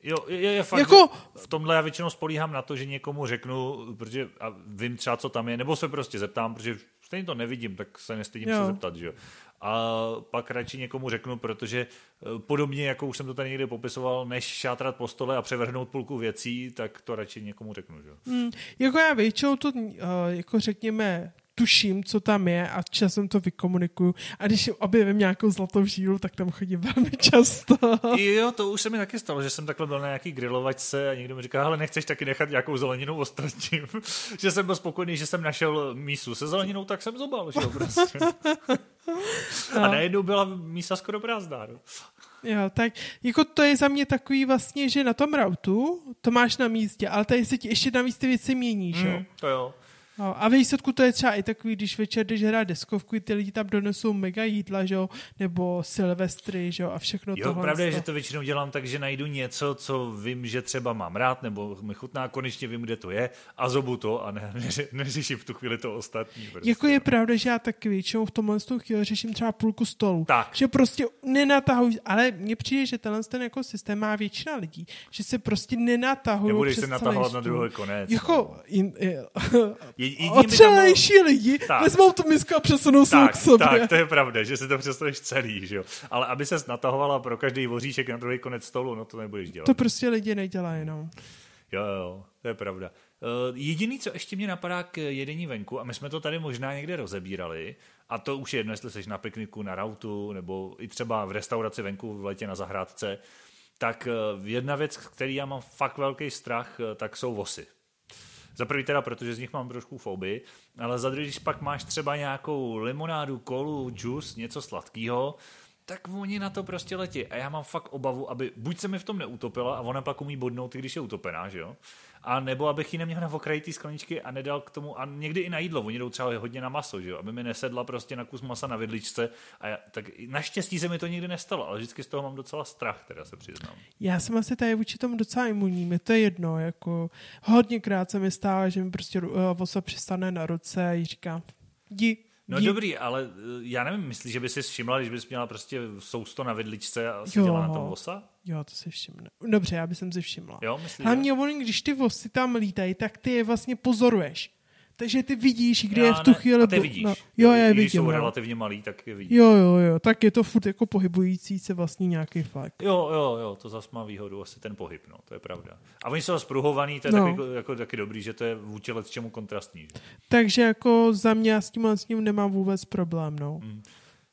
Jo, je, je fakt, jako... v tomhle já většinou spolíhám na to, že někomu řeknu, protože a vím třeba, co tam je, nebo se prostě zeptám, protože stejně to nevidím, tak se nestydím jo. se zeptat, že jo. A pak radši někomu řeknu, protože eh, podobně, jako už jsem to tady někdy popisoval, než šátrat po stole a převrhnout půlku věcí, tak to radši někomu řeknu, že jo. Mm, jako já většinou to, uh, jako řekněme, tuším, co tam je a časem to vykomunikuju. A když objevím nějakou zlatou žílu, tak tam chodím velmi často. Jo, to už se mi taky stalo, že jsem takhle byl na nějaký grilovačce a někdo mi říká, ale nechceš taky nechat nějakou zeleninu ostatním. že jsem byl spokojený, že jsem našel mísu se zeleninou, tak jsem zobal, že prostě. a najednou byla mísa skoro prázdná. No. Jo, tak jako to je za mě takový vlastně, že na tom routu to máš na místě, ale tady se ti ještě na místě věci mění, že jo? Mm, to jo. No, a ve výsledku to je třeba i takový, když večer jdeš hrát deskovku, ty lidi tam donesou mega jídla, že jo, nebo silvestry, že jo, a všechno jo, tohle. pravda je, že to většinou dělám tak, že najdu něco, co vím, že třeba mám rád, nebo mi chutná, konečně vím, kde to je, a zobu to a ne, ne, neřeším v tu chvíli to ostatní. Prostě. Jako je pravda, že já taky většinou v tomhle chvíli řeším třeba půlku stolu. Tak. Že prostě nenatahují, ale mně přijde, že tenhle ten jako systém má většina lidí, že se prostě nenatahují Nebudeš se natahovat na druhý konec. Jako, no. in, in, Otřelejší lidi tak. vezmou tu misku a přesunou se k sobě. Tak, to je pravda, že si to přestaneš celý, že jo. Ale aby ses natahovala pro každý voříšek na druhý konec stolu, no to nebudeš dělat. To prostě lidi nedělají, no. Jo, jo, to je pravda. Uh, jediný, co ještě mě napadá k jedení venku, a my jsme to tady možná někde rozebírali, a to už je jedno, jestli jsi na pikniku, na rautu, nebo i třeba v restauraci venku v letě na zahrádce, tak uh, jedna věc, který já mám fakt velký strach, uh, tak jsou vosy. Za prvý teda, protože z nich mám trošku fobii, ale za druhý, když pak máš třeba nějakou limonádu, kolu, džus, něco sladkého, tak oni na to prostě letí. A já mám fakt obavu, aby buď se mi v tom neutopila a ona pak umí bodnout, když je utopená, že jo? A nebo abych ji neměl na okraji té skleničky a nedal k tomu, a někdy i na jídlo, oni jdou třeba hodně na maso, že jo? aby mi nesedla prostě na kus masa na vidličce. A já, tak naštěstí se mi to nikdy nestalo, ale vždycky z toho mám docela strach, teda se přiznám. Já jsem asi tady vůči tomu docela imunní, mi to je jedno, jako hodněkrát se mi stává, že mi prostě uh, vosa přistane na ruce a říkám, jdi, No Dí... dobrý, ale eh, já nevím, myslíš, že by si všimla, když bys měla prostě sousto na vidličce a seděla na tom vosa? Jo, to si všimne. Dobře, já bych si všimla. Jo, myslíš? Hlavně, když ty vosy tam lítají, tak ty je vlastně pozoruješ. Takže ty vidíš, kde já je v tu ne, chvíli... ty vidíš. No, jo, já je vidím. Když jsou no. relativně malý, tak je vidíš. Jo, jo, jo. Tak je to furt jako pohybující se vlastně nějaký fakt. Jo, jo, jo. To zase má výhodu asi ten pohyb, no. To je pravda. A oni jsou spruhovaný, to je no. taky, jako, jako, taky dobrý, že to je vůči let čemu kontrastní. Že? Takže jako za mě já s tím, s tím nemám vůbec problém, no. Hmm.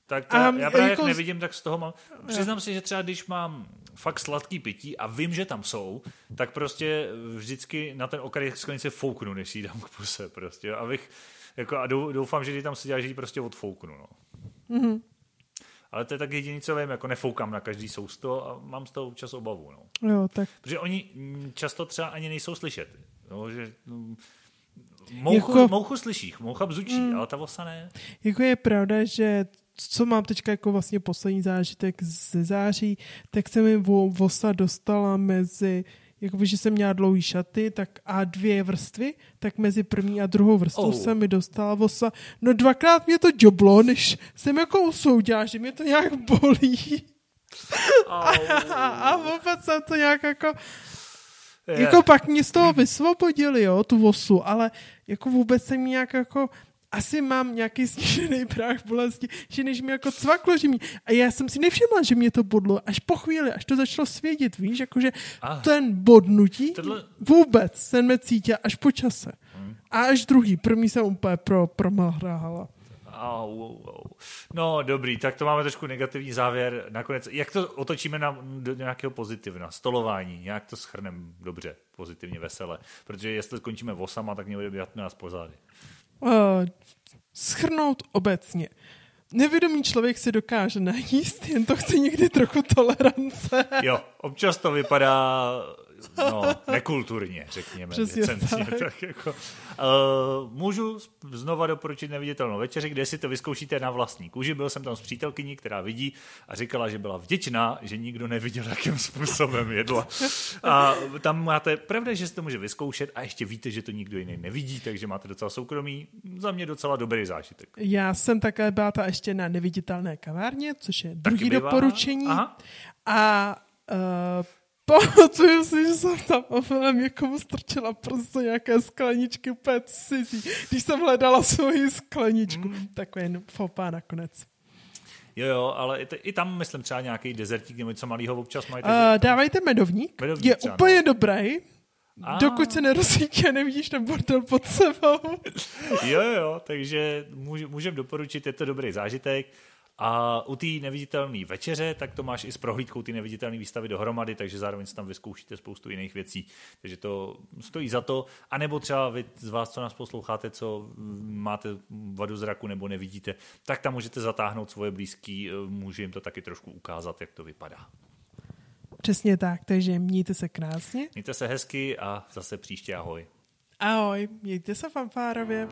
Tak to, já právě jako... jak nevidím, tak z toho mám... Přiznám si, že třeba když mám fakt sladký pití a vím, že tam jsou, tak prostě vždycky na ten okraj sklenice fouknu, než ji dám k puse prostě. Abych, jako, a doufám, že když tam sedí, že ji prostě odfouknu. No. Mm-hmm. Ale to je tak jediný, co vím, jako nefoukám na každý sousto a mám z toho občas obavu. No. Jo, tak. Protože oni často třeba ani nejsou slyšet. No, že, no, mouchu, jako, mouchu slyšíš, moucha bzučí, mm, ale ta vosa ne. Jako je pravda, že co mám teďka jako vlastně poslední zážitek ze září, tak se mi vosa dostala mezi jakoby, že jsem měla dlouhý šaty, tak a dvě vrstvy, tak mezi první a druhou vrstvou oh. se mi dostala vosa. No dvakrát mě to joblo, než jsem jako usoudila, že mě to nějak bolí. Oh. a, a vůbec jsem to nějak jako... Yeah. Jako pak mě z toho vysvobodili, jo, tu vosu, ale jako vůbec jsem nějak jako asi mám nějaký snížený práh bolesti, že než mi jako cvaklo, že mi, a já jsem si nevšimla, že mě to bodlo, až po chvíli, až to začalo svědět, víš, jakože ah, ten bodnutí tohle... vůbec jsem necítil až po čase. Hmm. A až druhý, první jsem úplně pro, promahráhala. Au, au. No dobrý, tak to máme trošku negativní závěr. Nakonec, jak to otočíme na, do nějakého pozitivna? Stolování, jak to schrneme dobře, pozitivně, vesele. Protože jestli skončíme osama, tak mě bude nás pozády uh, schrnout obecně. Nevědomý člověk se dokáže najíst, jen to chce někdy trochu tolerance. Jo, občas to vypadá no, nekulturně, řekněme. Přesně tak. tak jako, uh, můžu znova doporučit neviditelnou večeři, kde si to vyzkoušíte na vlastní kůži. Byl jsem tam s přítelkyní, která vidí a říkala, že byla vděčná, že nikdo neviděl, jakým způsobem jedla. A tam máte, pravda, že si to může vyzkoušet a ještě víte, že to nikdo jiný nevidí, takže máte docela soukromí. Za mě docela dobrý zážitek. Já jsem také byla ta ještě na neviditelné kavárně, což je druhý doporučení. Aha. A uh, Pamatuju si, že jsem tam omylem někomu strčila prostě nějaké skleničky úplně cizí, když jsem hledala svoji skleničku. Mm. Takový fopá nakonec. Jo, jo, ale i, t- i tam, myslím, třeba nějaký dezertík nebo něco malého občas mají. Uh, dávajte medovník. medovník je třeba, úplně no. dobrý. A. Dokud se nerozsvítí a nevidíš ten bordel pod sebou. jo, jo, takže můžeme doporučit, je to dobrý zážitek. A u té neviditelné večeře, tak to máš i s prohlídkou ty neviditelné výstavy dohromady, takže zároveň si tam vyzkoušíte spoustu jiných věcí. Takže to stojí za to. A nebo třeba vy z vás, co nás posloucháte, co máte vadu zraku nebo nevidíte, tak tam můžete zatáhnout svoje blízký, může jim to taky trošku ukázat, jak to vypadá. Přesně tak, takže mějte se krásně. Mějte se hezky a zase příště ahoj. Ahoj, mějte se fanfárově.